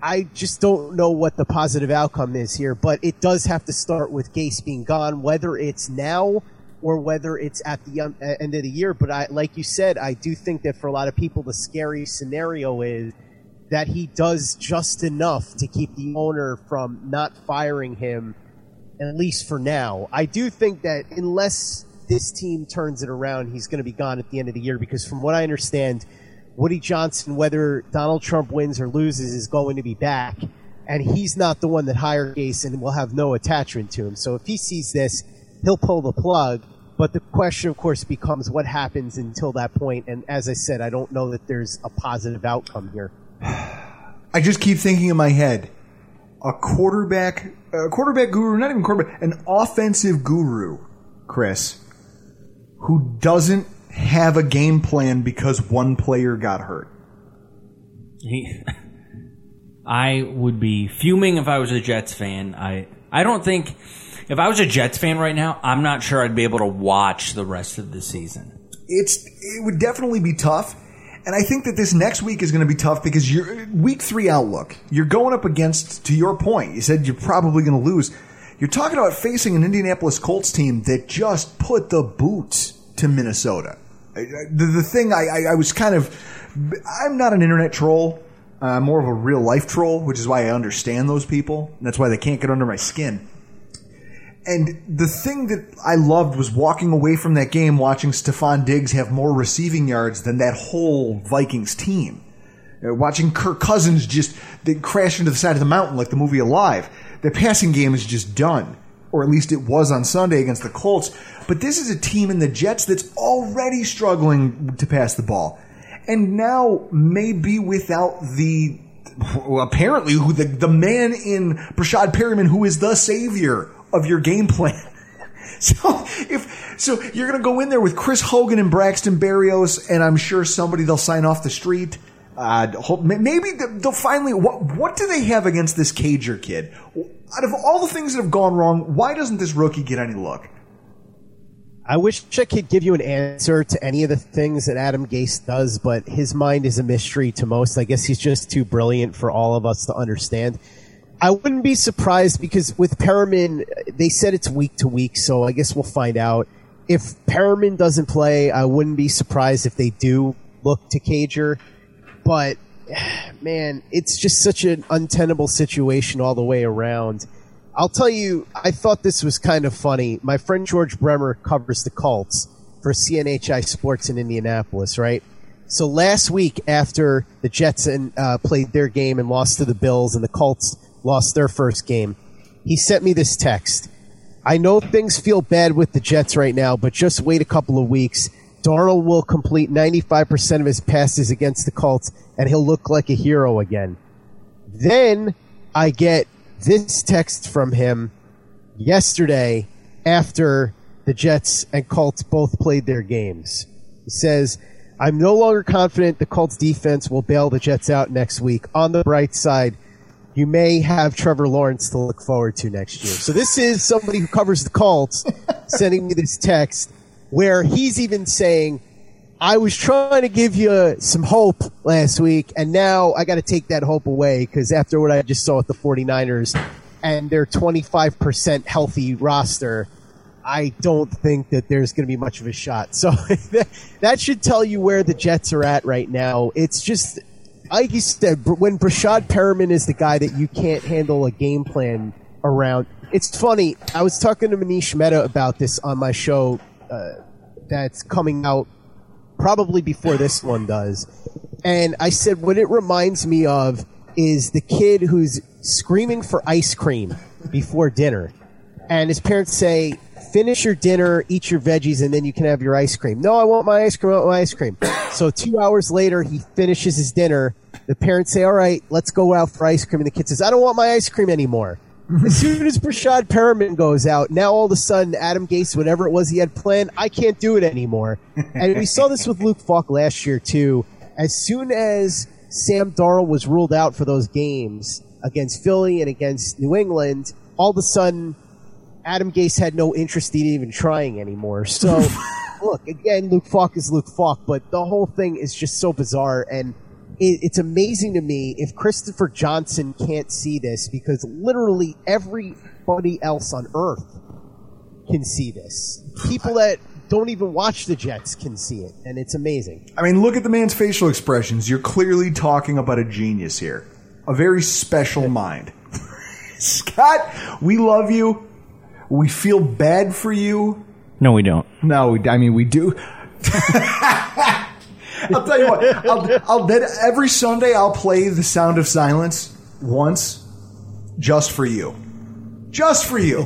Speaker 12: I just don't know what the positive outcome is here. But it does have to start with Gase being gone, whether it's now or whether it's at the um, end of the year. But I, like you said, I do think that for a lot of people, the scary scenario is that he does just enough to keep the owner from not firing him, at least for now. I do think that unless this team turns it around, he's going to be gone at the end of the year because, from what I understand, Woody Johnson, whether Donald Trump wins or loses, is going to be back. And he's not the one that hired Gase and will have no attachment to him. So if he sees this, he'll pull the plug. But the question, of course, becomes what happens until that point. And as I said, I don't know that there's a positive outcome here.
Speaker 10: I just keep thinking in my head, a quarterback, a quarterback guru, not even quarterback, an offensive guru, Chris, who doesn't have a game plan because one player got hurt.
Speaker 7: He, I would be fuming if I was a Jets fan. I I don't think if I was a Jets fan right now, I'm not sure I'd be able to watch the rest of the season.
Speaker 10: It's it would definitely be tough. And I think that this next week is going to be tough because you're week three outlook. You're going up against, to your point, you said you're probably going to lose. You're talking about facing an Indianapolis Colts team that just put the boots to Minnesota. The, the thing I, I, I was kind of, I'm not an internet troll. I'm more of a real life troll, which is why I understand those people. And that's why they can't get under my skin. And the thing that I loved was walking away from that game watching Stefon Diggs have more receiving yards than that whole Vikings team. Uh, watching Kirk Cousins just they crash into the side of the mountain like the movie Alive. The passing game is just done. Or at least it was on Sunday against the Colts. But this is a team in the Jets that's already struggling to pass the ball. And now maybe without the apparently who the, the man in Breshad Perriman who is the savior of your game plan. So if so, you're going to go in there with Chris Hogan and Braxton Berrios, and I'm sure somebody they'll sign off the street. Uh, maybe they'll finally. What what do they have against this Cager kid? Out of all the things that have gone wrong, why doesn't this rookie get any look?
Speaker 12: I wish I could give you an answer to any of the things that Adam Gase does, but his mind is a mystery to most. I guess he's just too brilliant for all of us to understand. I wouldn't be surprised because with Perriman, they said it's week to week, so I guess we'll find out. If Perriman doesn't play, I wouldn't be surprised if they do look to Cager. But man, it's just such an untenable situation all the way around. I'll tell you, I thought this was kind of funny. My friend George Bremer covers the Colts for CNHI Sports in Indianapolis, right? So last week, after the Jets and, uh, played their game and lost to the Bills, and the Colts lost their first game, he sent me this text. I know things feel bad with the Jets right now, but just wait a couple of weeks. Darnold will complete 95% of his passes against the Colts, and he'll look like a hero again. Then I get this text from him yesterday after the Jets and Colts both played their games. He says, I'm no longer confident the Colts defense will bail the Jets out next week. On the bright side, you may have Trevor Lawrence to look forward to next year. So this is somebody who covers the Colts sending me this text where he's even saying, I was trying to give you some hope last week, and now I got to take that hope away because after what I just saw with the 49ers and their 25% healthy roster, I don't think that there's going to be much of a shot. So that should tell you where the Jets are at right now. It's just, you said, when Breshad Perriman is the guy that you can't handle a game plan around. It's funny. I was talking to Manish Mehta about this on my show uh, that's coming out probably before this one does. And I said, what it reminds me of is the kid who's screaming for ice cream before dinner. And his parents say, finish your dinner, eat your veggies, and then you can have your ice cream. No, I want my ice cream, I want my ice cream. So two hours later, he finishes his dinner. The parents say, all right, let's go out for ice cream. And the kid says, I don't want my ice cream anymore. as soon as Breshad Perriman goes out, now all of a sudden Adam Gase, whatever it was he had planned, I can't do it anymore. and we saw this with Luke Falk last year too. As soon as Sam Darnold was ruled out for those games against Philly and against New England, all of a sudden Adam Gase had no interest in even trying anymore. So, look, again, Luke Falk is Luke Falk, but the whole thing is just so bizarre. And it, it's amazing to me if Christopher Johnson can't see this because literally everybody else on earth can see this. People that don't even watch the Jets can see it, and it's amazing.
Speaker 10: I mean, look at the man's facial expressions. You're clearly talking about a genius here, a very special mind. Scott, we love you. We feel bad for you.
Speaker 7: No, we don't.
Speaker 10: No, we, I mean we do. I'll tell you what. I'll, I'll every Sunday I'll play the Sound of Silence once, just for you, just for you.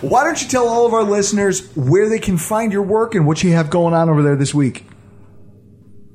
Speaker 10: Why don't you tell all of our listeners where they can find your work and what you have going on over there this week?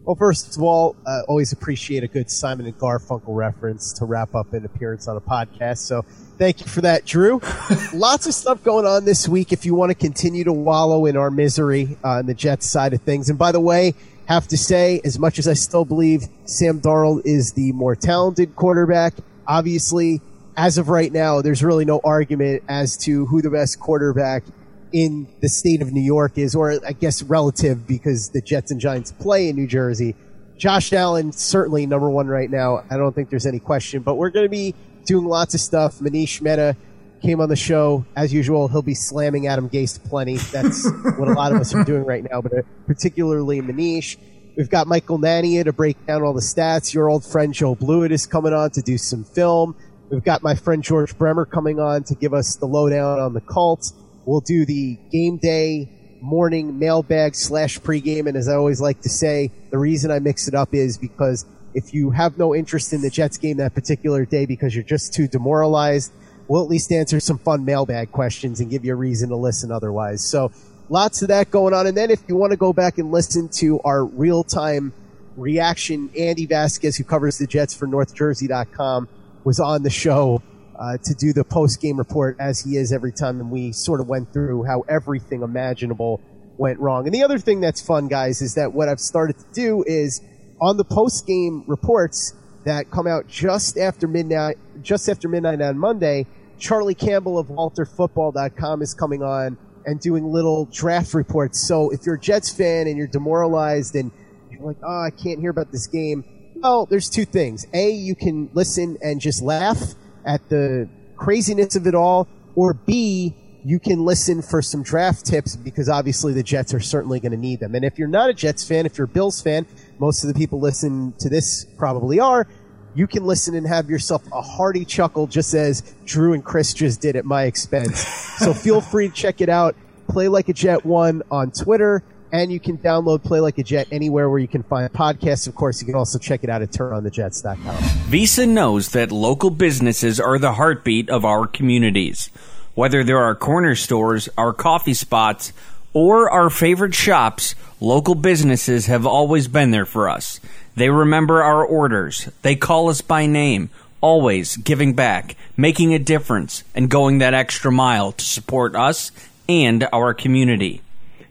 Speaker 12: Well, first of all, uh, always appreciate a good Simon and Garfunkel reference to wrap up an appearance on a podcast. So thank you for that, Drew. Lots of stuff going on this week if you want to continue to wallow in our misery uh, on the Jets side of things. And by the way, have to say, as much as I still believe Sam Darnold is the more talented quarterback, obviously, as of right now, there's really no argument as to who the best quarterback in the state of New York is, or I guess relative because the Jets and Giants play in New Jersey. Josh Allen certainly number one right now. I don't think there's any question, but we're going to be doing lots of stuff. Manish Mehta came on the show as usual. He'll be slamming Adam Gase plenty. That's what a lot of us are doing right now, but uh, particularly Manish. We've got Michael Nania to break down all the stats. Your old friend Joe Blewett is coming on to do some film. We've got my friend George Bremer coming on to give us the lowdown on the cult. We'll do the game day morning mailbag slash pregame. And as I always like to say, the reason I mix it up is because if you have no interest in the Jets game that particular day because you're just too demoralized, we'll at least answer some fun mailbag questions and give you a reason to listen otherwise. So lots of that going on. And then if you want to go back and listen to our real time reaction, Andy Vasquez, who covers the Jets for NorthJersey.com, was on the show uh, to do the post game report as he is every time. And we sort of went through how everything imaginable went wrong. And the other thing that's fun, guys, is that what I've started to do is on the post game reports that come out just after midnight, just after midnight on Monday, Charlie Campbell of WalterFootball.com is coming on and doing little draft reports. So if you're a Jets fan and you're demoralized and you're like, oh, I can't hear about this game. Well, there's two things. A, you can listen and just laugh at the craziness of it all, or B, you can listen for some draft tips because obviously the Jets are certainly going to need them. And if you're not a Jets fan, if you're a Bills fan, most of the people listen to this probably are, you can listen and have yourself a hearty chuckle just as Drew and Chris just did at my expense. so feel free to check it out. Play Like a Jet 1 on Twitter, and you can download Play Like a Jet anywhere where you can find podcasts. Of course, you can also check it out at turnonthejets.com.
Speaker 7: Visa knows that local businesses are the heartbeat of our communities. Whether they're our corner stores, our coffee spots, or our favorite shops, local businesses have always been there for us. They remember our orders. They call us by name, always giving back, making a difference, and going that extra mile to support us and our community.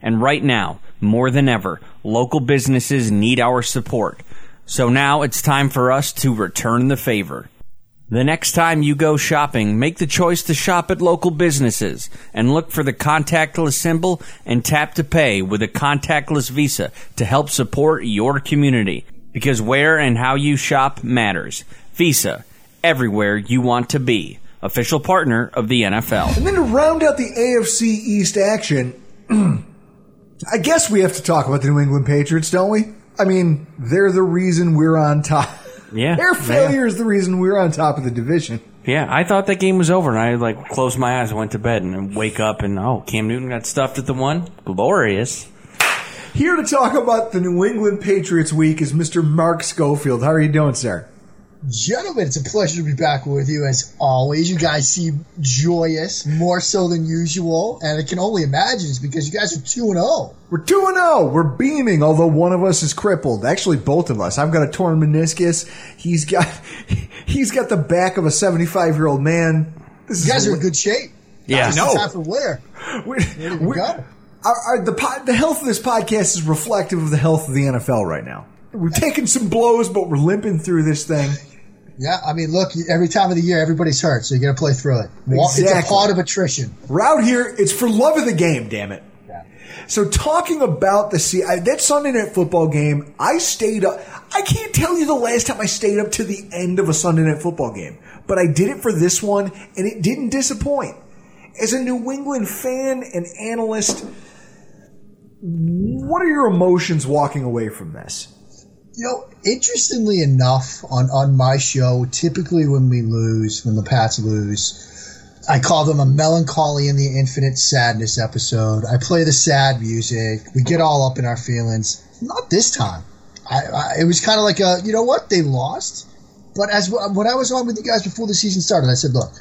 Speaker 7: And right now, more than ever, local businesses need our support. So now it's time for us to return the favor. The next time you go shopping, make the choice to shop at local businesses and look for the contactless symbol and tap to pay with a contactless Visa to help support your community. Because where and how you shop matters. Visa, everywhere you want to be. Official partner of the NFL.
Speaker 10: And then to round out the AFC East action, I guess we have to talk about the New England Patriots, don't we? I mean, they're the reason we're on top.
Speaker 7: Yeah.
Speaker 10: Their failure is the reason we're on top of the division.
Speaker 7: Yeah, I thought that game was over, and I like closed my eyes, and went to bed, and wake up, and oh, Cam Newton got stuffed at the one. Glorious.
Speaker 10: Here to talk about the New England Patriots week is Mr. Mark Schofield. How are you doing, sir?
Speaker 14: Gentlemen, it's a pleasure to be back with you as always. You guys seem joyous, more so than usual, and I can only imagine it's because you guys are 2 and 0.
Speaker 10: We're 2 and 0. We're beaming, although one of us is crippled. Actually, both of us. I've got a torn meniscus. He's got he's got the back of a 75-year-old man.
Speaker 14: This you guys are in good shape.
Speaker 7: Yeah,
Speaker 10: no.
Speaker 14: Half of where?
Speaker 10: We're, we're, go. Our, our, the, the health of this podcast is reflective of the health of the NFL right now. We're taking some blows, but we're limping through this thing.
Speaker 14: Yeah, I mean, look, every time of the year, everybody's hurt, so you got to play through it. It's a
Speaker 10: Exactly.
Speaker 14: part of attrition.
Speaker 10: We're out here. It's for love of the game, damn it. Yeah. So talking about the C, I, that Sunday night football game, I stayed up. I can't tell you the last time I stayed up to the end of a Sunday night football game, but I did it for this one, and it didn't disappoint. As a New England fan and analyst, what are your emotions walking away from this?
Speaker 14: You know, interestingly enough, on, on my show, typically when we lose, when the Pats lose, I call them a melancholy in the infinite sadness episode. I play the sad music. We get all up in our feelings. Not this time. I, I, it was kind of like a, you know what? They lost. But as when I was on with you guys before the season started, I said, look,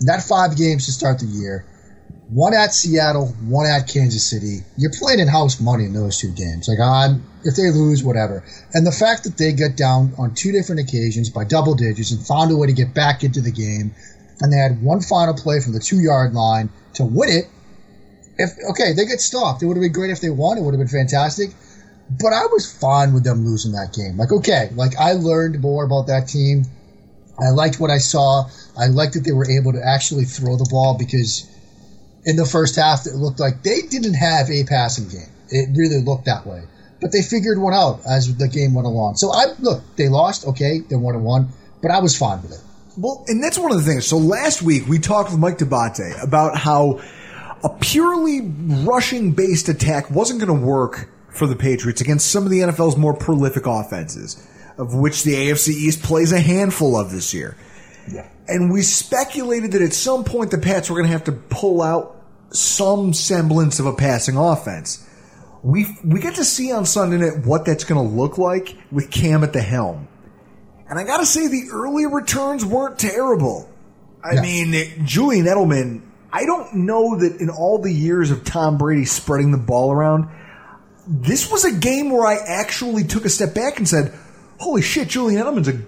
Speaker 14: that five games to start the year, one at Seattle, one at Kansas City. You're playing in house money in those two games. Like, I'm, if they lose, whatever. And the fact that they got down on two different occasions by double digits and found a way to get back into the game, and they had one final play from the two yard line to win it. If okay, they get stopped. It would have been great if they won. It would have been fantastic. But I was fine with them losing that game. Like, okay, like I learned more about that team. I liked what I saw. I liked that they were able to actually throw the ball because in the first half it looked like they didn't have a passing game. It really looked that way. But they figured one out as the game went along. So I look, they lost, okay, they one and one, but I was fine with it.
Speaker 10: Well, and that's one of the things. So last week we talked with Mike D'Abate about how a purely rushing based attack wasn't going to work for the Patriots against some of the NFL's more prolific offenses, of which the AFC East plays a handful of this year. Yeah. And we speculated that at some point the Pats were going to have to pull out some semblance of a passing offense. We we get to see on Sunday night what that's going to look like with Cam at the helm. And I got to say, the early returns weren't terrible. I mean, Julian Edelman, I don't know that in all the years of Tom Brady spreading the ball around, this was a game where I actually took a step back and said, holy shit, Julian Edelman's a,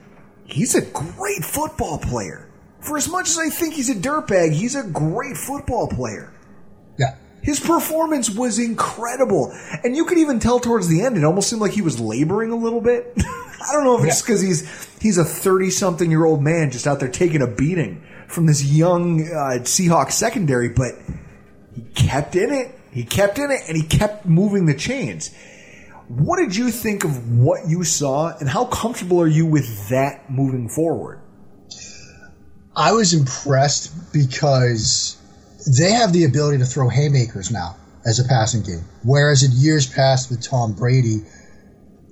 Speaker 10: he's a great football player. For as much as I think he's a dirtbag, he's a great football player.
Speaker 14: Yeah.
Speaker 10: His performance was incredible. And you could even tell towards the end, it almost seemed like he was laboring a little bit. I don't know if it's because he's he's a thirty something year old man just out there taking a beating from this young uh, Seahawks secondary, but he kept in it. He kept in it, and he kept moving the chains. What did you think of what you saw, and how comfortable are you with that moving forward?
Speaker 14: I was impressed because they have the ability to throw haymakers now as a passing game. Whereas in years past with Tom Brady,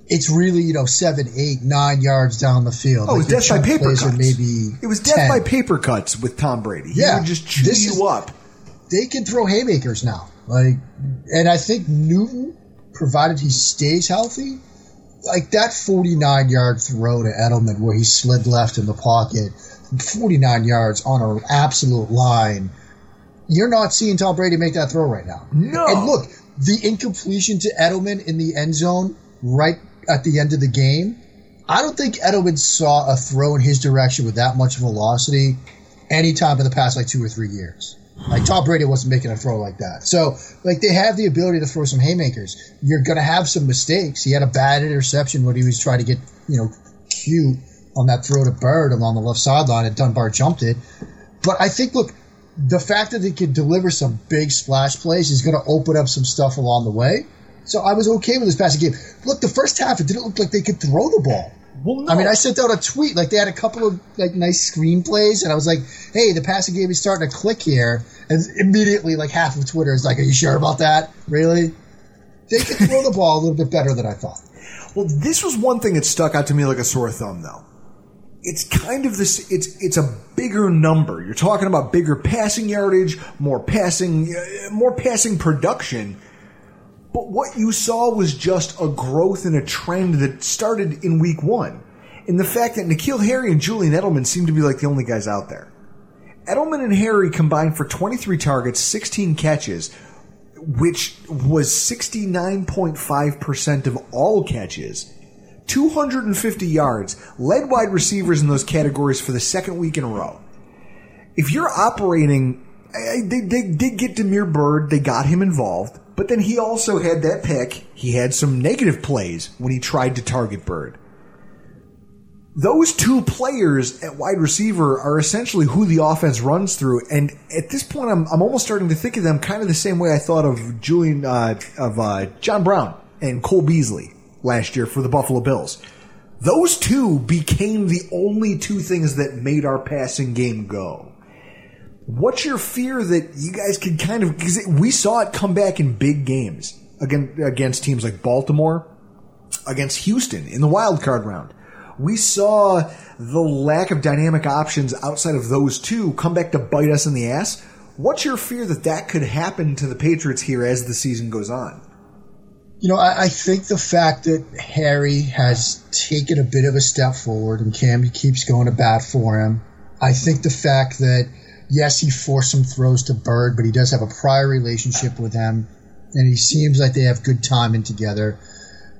Speaker 14: it's really, you know, seven, eight, nine yards down the field.
Speaker 10: Oh, it was death by paper cuts.
Speaker 14: Maybe
Speaker 10: It was death
Speaker 14: 10.
Speaker 10: by paper cuts with Tom Brady. He
Speaker 14: Yeah,
Speaker 10: would just chew
Speaker 14: this
Speaker 10: you
Speaker 14: is-
Speaker 10: up.
Speaker 14: They can throw haymakers now. Like, and I think Newton, provided he stays healthy, like that 49 yard throw to Edelman where he slid left in the pocket, 49 yards on an absolute line. You're not seeing Tom Brady make that throw right now.
Speaker 10: No.
Speaker 14: And look, the incompletion to Edelman in the end zone right at the end of the game, I don't think Edelman saw a throw in his direction with that much velocity anytime in the past like two or three years. Like Tom Brady wasn't making a throw like that. So like they have the ability to throw some haymakers. You're gonna have some mistakes. He had a bad interception when he was trying to get, you know, cute on that throw to Byrd along the left sideline and Dunbar jumped it. But I think look, the fact that they could deliver some big splash plays is gonna open up some stuff along the way. So I was okay with this passing game. Look, the first half it didn't look like they could throw the ball.
Speaker 10: Well,
Speaker 14: I mean, I sent out a tweet like they had a couple of like nice screenplays, and I was like, "Hey, the passing game is starting to click here." And immediately, like half of Twitter is like, "Are you sure about that? Really?" They could throw the ball a little bit better than I thought.
Speaker 10: Well, this was one thing that stuck out to me like a sore thumb, though. It's kind of this. It's it's a bigger number. You're talking about bigger passing yardage, more passing, uh, more passing production. But what you saw was just a growth and a trend that started in week one. and the fact that N'Keal Harry and Julian Edelman seem to be like the only guys out there. Edelman and Harry combined for 23 targets, 16 catches, which was 69.5% of all catches. 250 yards, led wide receivers in those categories for the second week in a row. If you're operating, they, they did get Damiere Byrd, they got him involved, but then he also had that pick. He had some negative plays when he tried to target Byrd. those two players at wide receiver are essentially who the offense runs through. And at this point, I'm, I'm almost starting to think of them kind of the same way I thought of Julian, uh, of uh, John Brown and Cole Beasley last year for the Buffalo Bills. Those two became the only two things that made our passing game go. What's your fear that you guys could kind of, because we saw it come back in big games against, against teams like Baltimore, against Houston in the wild card round we saw the lack of dynamic options outside of those two come back to bite us in the ass. What's your fear that that could happen to the Patriots here as the season goes on?
Speaker 14: You know, I, I think the fact that Harry has taken a bit of a step forward and Cam keeps going to bat for him. I think the fact that, yes, he forced some throws to Byrd, but he does have a prior relationship with him, and he seems like they have good timing together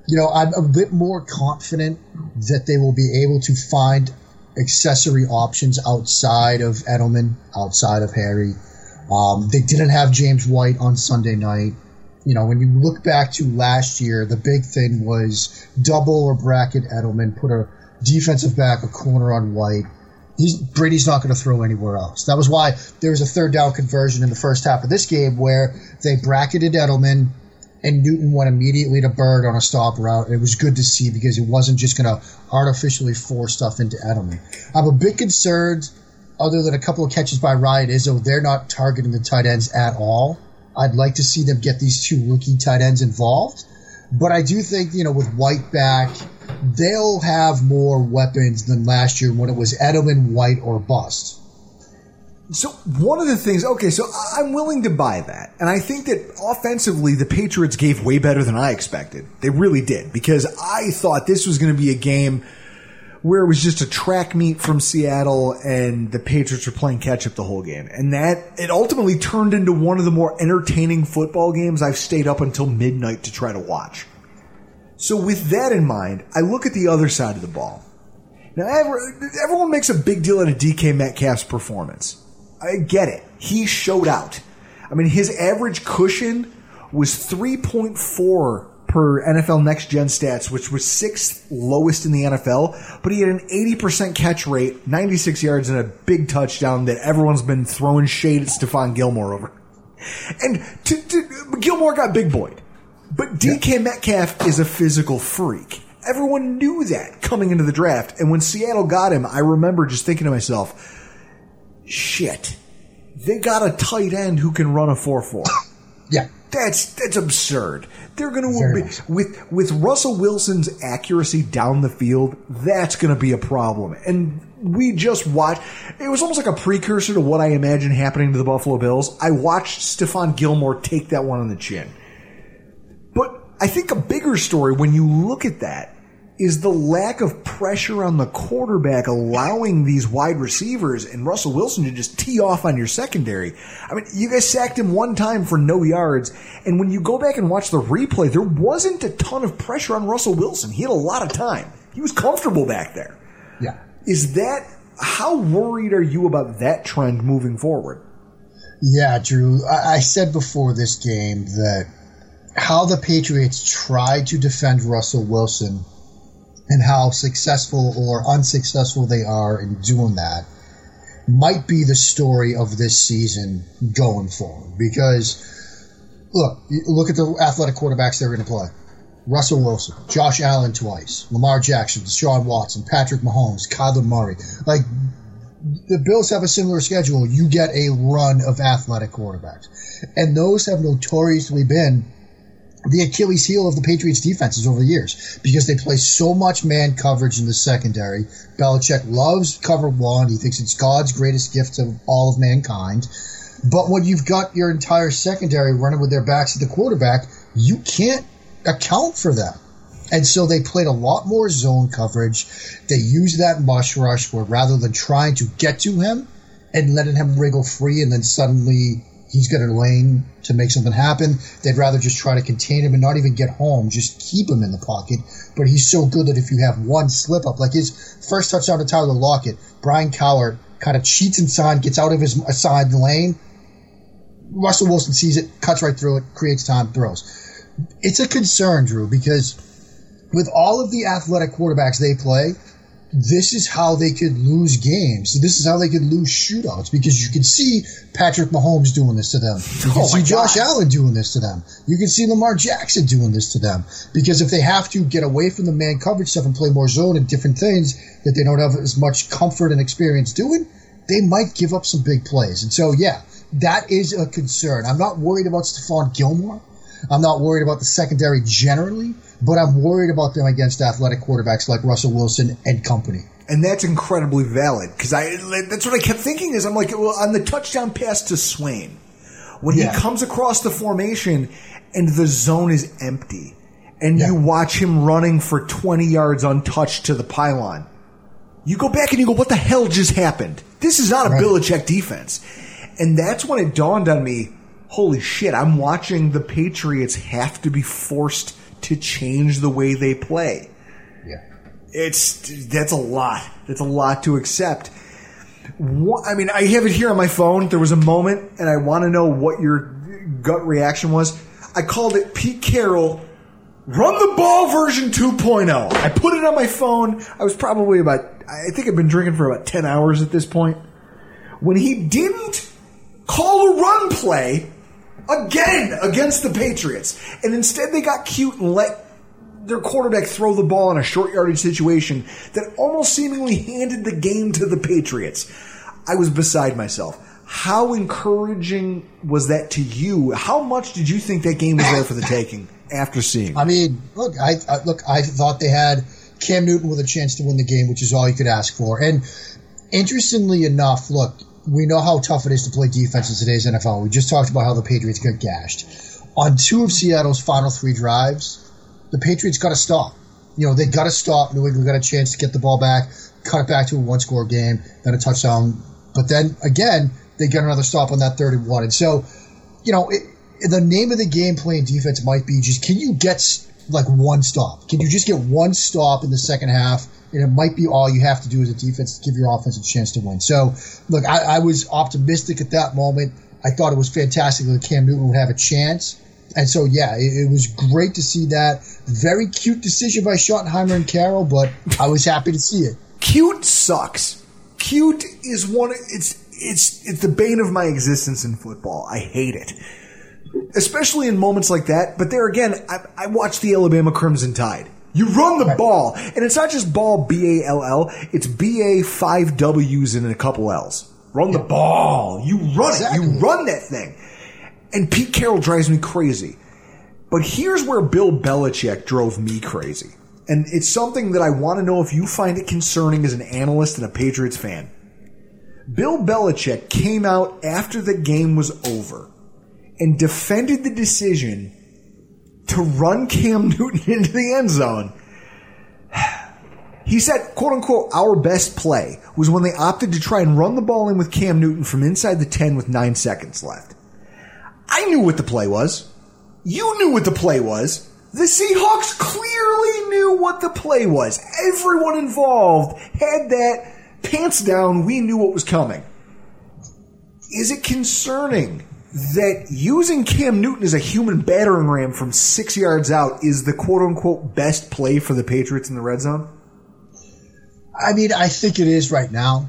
Speaker 14: you know, I'm a bit more confident that they will be able to find accessory options outside of Edelman, outside of Harry. Um, they didn't have James White on Sunday night. You know, when you look back to last year, the big thing was double or bracket Edelman, put a defensive back, a corner on White. He's, Brady's not going to throw anywhere else. That was why there was a third down conversion in the first half of this game where they bracketed Edelman, and Newton went immediately to Byrd on a stop route. It was good to see because it wasn't just going to artificially force stuff into Edelman. I'm a bit concerned, other than a couple of catches by Ryan Izzo, they're not targeting the tight ends at all. I'd like to see them get these two rookie tight ends involved. But I do think, you know, with White back, they'll have more weapons than last year when it was Edelman, White, or bust.
Speaker 10: So one of the things, okay, so I'm willing to buy that, and I think that offensively the Patriots gave way better than I expected. They really did because I thought this was going to be a game where it was just a track meet from Seattle and the Patriots were playing catch up the whole game, and that it ultimately turned into one of the more entertaining football games I've stayed up until midnight to try to watch. So with that in mind, I look at the other side of the ball. Now everyone makes a big deal out of DK Metcalf's performance. I get it. He showed out. I mean, his average cushion was 3.4 per NFL Next Gen stats, which was sixth lowest in the NFL, but he had an 80% catch rate, 96 yards, and a big touchdown that everyone's been throwing shade at Stephon Gilmore over. And to, to, Gilmore got big boyed. But DK yeah. Metcalf is a physical freak. Everyone knew that coming into the draft. And when Seattle got him, I remember just thinking to myself, shit. They got a tight end who can run a 4-4.
Speaker 14: yeah.
Speaker 10: That's that's absurd. They're going to be with with Russell Wilson's accuracy down the field. That's going to be a problem. And we just watched. It was almost like a precursor to what I imagine happening to the Buffalo Bills. I watched Stephon Gilmore take that one on the chin. But I think a bigger story when you look at that is the lack of pressure on the quarterback allowing these wide receivers and Russell Wilson to just tee off on your secondary. I mean, you guys sacked him one time for no yards, and when you go back and watch the replay, there wasn't a ton of pressure on Russell Wilson. He had a lot of time. He was comfortable back there.
Speaker 14: Yeah.
Speaker 10: Is that how worried are you about that trend moving forward?
Speaker 14: Yeah, Drew. I, I said before this game that how the Patriots tried to defend Russell Wilson and how successful or unsuccessful they are in doing that might be the story of this season going forward. Because, look, look at the athletic quarterbacks they're going to play. Russell Wilson, Josh Allen twice, Lamar Jackson, Deshaun Watson, Patrick Mahomes, Kyler Murray. Like, the Bills have a similar schedule. You get a run of athletic quarterbacks. And those have notoriously been the Achilles heel of the Patriots defenses over the years because they play so much man coverage in the secondary. Belichick loves cover one. He thinks it's God's greatest gift to all of mankind. But when you've got your entire secondary running with their backs to the quarterback, you can't account for them. And so they played a lot more zone coverage. They used that mush rush where rather than trying to get to him and letting him wriggle free and then suddenly he's got a lane to make something happen. They'd rather just try to contain him and not even get home, just keep him in the pocket. But he's so good that if you have one slip up, like his first touchdown to Tyler Lockett, Byron Cowart kind of cheats inside, gets out of his side lane. Russell Wilson sees it, cuts right through it, creates time, throws. It's a concern, Drew, because with all of the athletic quarterbacks they play, this is how they could lose games. This is how they could lose shootouts because you can see Patrick Mahomes doing this to them. You can
Speaker 9: Oh
Speaker 14: see Josh
Speaker 9: God.
Speaker 14: Allen doing this to them. You can see Lamar Jackson doing this to them because if they have to get away from the man coverage stuff and play more zone and different things that they don't have as much comfort and experience doing, they might give up some big plays. And so, yeah, that is a concern. I'm not worried about Stephon Gilmore. I'm not worried about the secondary generally, but I'm worried about them against athletic quarterbacks like Russell Wilson and company.
Speaker 10: And that's incredibly valid because I that's what I kept thinking is I'm like well on the touchdown pass to Swain when
Speaker 14: Yeah.
Speaker 10: he comes across the formation and the zone is empty and you watch him running for 20 yards untouched to the pylon. You go back and you go, what the hell just happened? This is not a Bill Belichick defense. And that's when it dawned on me, holy shit, I'm watching the Patriots have to be forced to change the way they play. Yeah. It's that's a lot. That's a lot to accept. What, I mean, I have it here on my phone. There was a moment, and I want to know what your gut reaction was. I called it Pete Carroll Run the Ball version 2.0. I put it on my phone. I was probably about, I think I've been drinking for about 10 hours at this point. When he didn't call a run play again against the Patriots, and instead they got cute and let their quarterback throw the ball in a short yardage situation that almost seemingly handed the game to the Patriots. I was beside myself. How encouraging was that to you? How much did you think that game was there for the taking after seeing?
Speaker 14: I mean, look, I, I look, I thought they had Cam Newton with a chance to win the game, which is all you could ask for. And interestingly enough, look, we know how tough it is to play defense in today's NFL. We just talked about how the Patriots got gashed. On two of Seattle's final three drives, the Patriots got to stop. You know, they got to stop. New England got a chance to get the ball back, cut it back to a one score game, then a touchdown. But then again, they get another stop on that third and one. And so, you know, it, the name of the game playing defense might be just can you get like one stop? Can you just get one stop in the second half? And it might be all you have to do as a defense to give your offense a chance to win. So, look, I, I was optimistic at that moment. I thought it was fantastic that Cam Newton would have a chance. And so, yeah, it, it was great to see that. Very cute decision by Schottenheimer and Carroll, but I was happy to see it.
Speaker 10: Cute sucks. Cute is one. It's it's it's the bane of my existence in football. I hate it, especially in moments like that. But there again, I, I watch the Alabama Crimson Tide. You run the ball, and it's not just ball B A L L. It's B A five W's and a couple L's. Run the ball. You run it. You run that thing. And Pete Carroll drives me crazy. But here's where Bill Belichick drove me crazy. And it's something that I want to know if you find it concerning as an analyst and a Patriots fan. Bill Belichick came out after the game was over and defended the decision to run Cam Newton into the end zone. He said, quote unquote, our best play was when they opted to try and run the ball in with Cam Newton from inside the 10 with nine seconds left. I knew what the play was. You knew what the play was. The Seahawks clearly knew what the play was. Everyone involved had that pants down. We knew what was coming. Is it concerning that using Cam Newton as a human battering ram from six yards out is the quote unquote best play for the Patriots in the red zone?
Speaker 14: I mean, I think it is right now.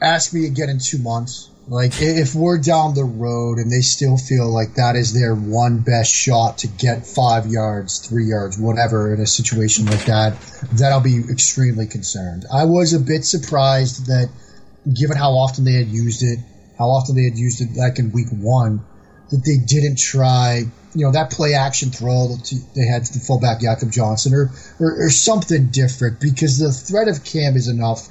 Speaker 14: Ask me again in two months. Like, if we're down the road and they still feel like that is their one best shot to get five yards, three yards, whatever in a situation like that, then I'll be extremely concerned. I was a bit surprised that, given how often they had used it, how often they had used it back in week one, that they didn't try, you know, that play action throw that they had to the fullback Jakob Johnson or, or, or something different because the threat of Cam is enough.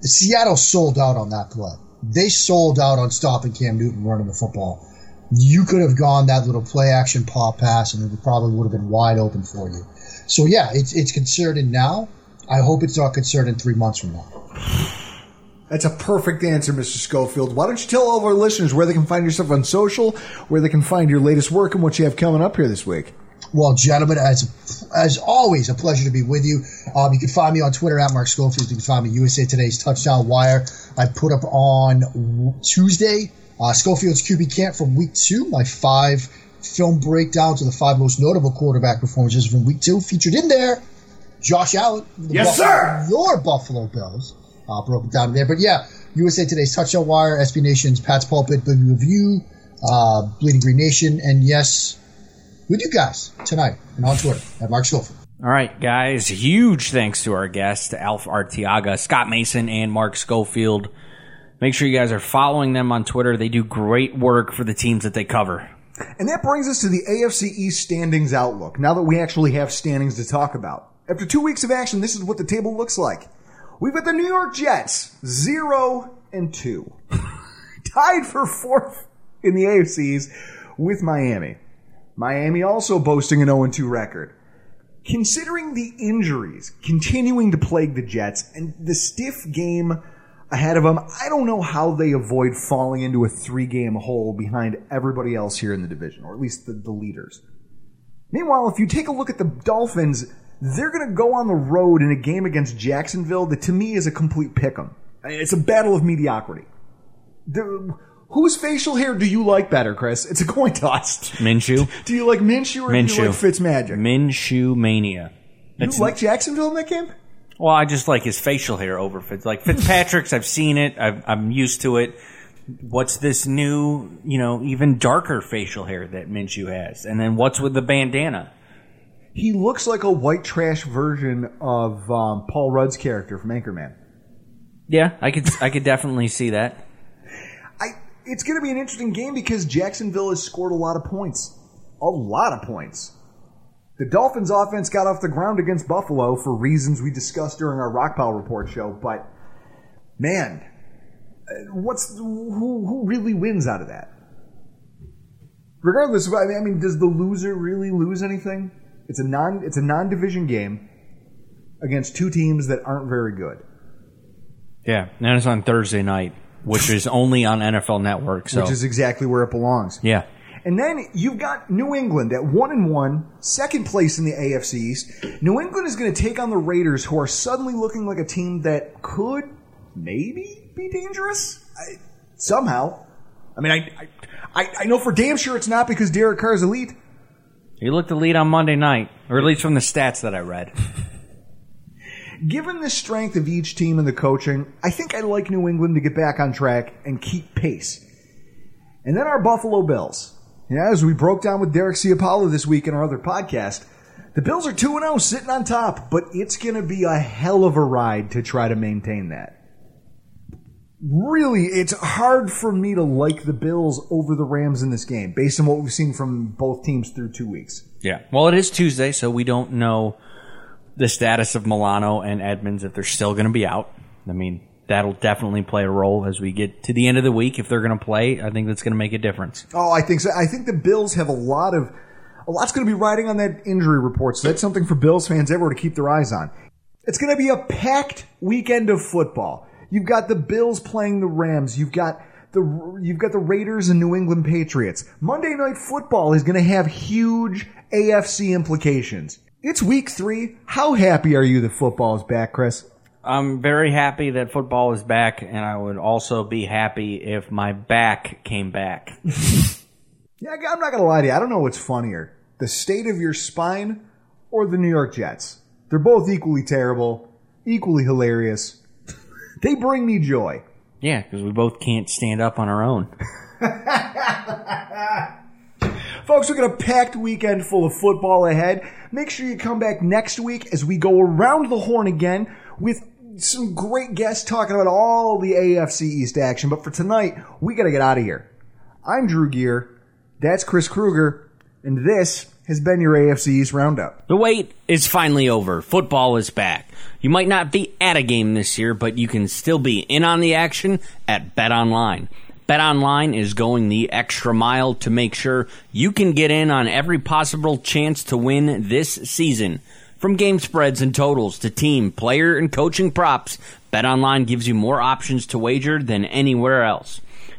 Speaker 14: Seattle sold out on that play. They sold out on stopping Cam Newton running the football. You could have gone that little play action pop pass and it probably would have been wide open for you. So yeah, it's, it's concerning now. I hope it's not concerning three months from now.
Speaker 10: That's a perfect answer, Mr. Schofield. Why don't you tell all of our listeners where they can find yourself on social, where they can find your latest work, and what you have coming up here this week?
Speaker 14: Well, gentlemen, as as always, a pleasure to be with you. Um, you can find me on Twitter at Mark Schofield. You can find me USA Today's Touchdown Wire. I put up on Tuesday uh, Schofield's QB Camp from Week Two. My five film breakdowns of the five most notable quarterback performances from Week Two featured in there. Josh Allen. the
Speaker 9: Yes,
Speaker 14: Buffalo-
Speaker 9: sir.
Speaker 14: Your Buffalo Bills. Uh, broke it down there. But yeah, USA Today's Touchdown Wire, SB Nation's Pat's Pulpit, Big Blue View, uh, Bleeding Green Nation, and yes, with you guys tonight and on Twitter at Mark Schofield.
Speaker 7: All right, guys. Huge thanks to our guests, Alf Artiaga, Scott Mason, and Mark Schofield. Make sure you guys are following them on Twitter. They do great work for the teams that they cover.
Speaker 10: And that brings us to the AFC East standings outlook. Now that we actually have standings to talk about. After two weeks of action, this is what the table looks like. We've got the New York Jets, zero and two. Tied for fourth in the AFCs with Miami. Miami also boasting an 0 2 record. Considering the injuries continuing to plague the Jets and the stiff game ahead of them, I don't know how they avoid falling into a three game hole behind everybody else here in the division, or at least the, the leaders. Meanwhile, if you take a look at the Dolphins, they're going to go on the road in a game against Jacksonville that to me is a complete pick 'em. It's a battle of mediocrity. The, whose facial hair do you like better, Chris? It's a coin toss.
Speaker 7: Minshew.
Speaker 10: Do you like Minshew or do
Speaker 7: Minshew.
Speaker 10: you like Fitzmagic?
Speaker 7: Minshew mania.
Speaker 10: You like Jacksonville in that game?
Speaker 7: Well, I just like his facial hair over Fitz. Like Fitzpatrick's, I've seen it. I've, I'm used to it. What's this new, you know, even darker facial hair that Minshew has? And then what's with the bandana?
Speaker 10: He looks like a white trash version of um, Paul Rudd's character from Anchorman.
Speaker 7: Yeah, I could, I could definitely see that.
Speaker 10: I, it's going to be an interesting game because Jacksonville has scored a lot of points. A lot of points. The Dolphins offense got off the ground against Buffalo for reasons we discussed during our Rockpile Report show, but man, uh, what's who, who really wins out of that? Regardless I mean, I mean, does the loser really lose anything? It's a non, it's a non-division game against two teams that aren't very good.
Speaker 7: Yeah, and it's on Thursday night, which is only on NFL Network. So
Speaker 10: which is exactly where it belongs.
Speaker 7: yeah,
Speaker 10: And then you've got New England at one and one, second place in the AFC East. New England is going to take on the Raiders, who are suddenly looking like a team that could maybe be dangerous I, somehow. I mean, I, I I know for damn sure it's not because Derek Carr is elite.
Speaker 7: He looked the lead on Monday night, or at least from the stats that I read.
Speaker 10: Given the strength of each team and the coaching, I think I'd like New England to get back on track and keep pace. And then our Buffalo Bills. Yeah, as we broke down with Derek Ciapalo this week in our other podcast, the Bills are 2 0 sitting on top, but it's going to be a hell of a ride to try to maintain that. Really, it's hard for me to like the Bills over the Rams in this game based on what we've seen from both teams through two weeks.
Speaker 7: Yeah. Well, it is Tuesday, so we don't know the status of Milano and Edmonds if they're still going to be out. I mean, that'll definitely play a role as we get to the end of the week. If they're going to play, I think that's going to make a difference.
Speaker 10: Oh, I think so. I think the Bills have a lot of a lot's going to be riding on that injury report. So that's something for Bills fans everywhere to keep their eyes on. It's going to be a packed weekend of football. You've got the Bills playing the Rams. You've got the you've got the Raiders and New England Patriots. Monday Night Football is going to have huge AFC implications. It's week three. How happy are you that football is back, Chris?
Speaker 7: I'm very happy that football is back, and I would also be happy if my back came back.
Speaker 10: Yeah, I'm not going to lie to you. I don't know what's funnier the state of your spine or the New York Jets. They're both equally terrible, equally hilarious. They bring me joy.
Speaker 7: Yeah, because we both can't stand up on our own.
Speaker 10: Folks, we've got a packed weekend full of football ahead. Make sure you come back next week as we go around the horn again with some great guests talking about all the AFC East action. But for tonight, we got to get out of here. I'm Drew Gear. That's Chris Kruger. And this has been your AFC East Roundup.
Speaker 7: The wait is finally over. Football is back. You might not be at a game this year, but you can still be in on the action at Bet Online. Bet Online is going the extra mile to make sure you can get in on every possible chance to win this season. From game spreads and totals to team, player, and coaching props, Bet Online gives you more options to wager than anywhere else.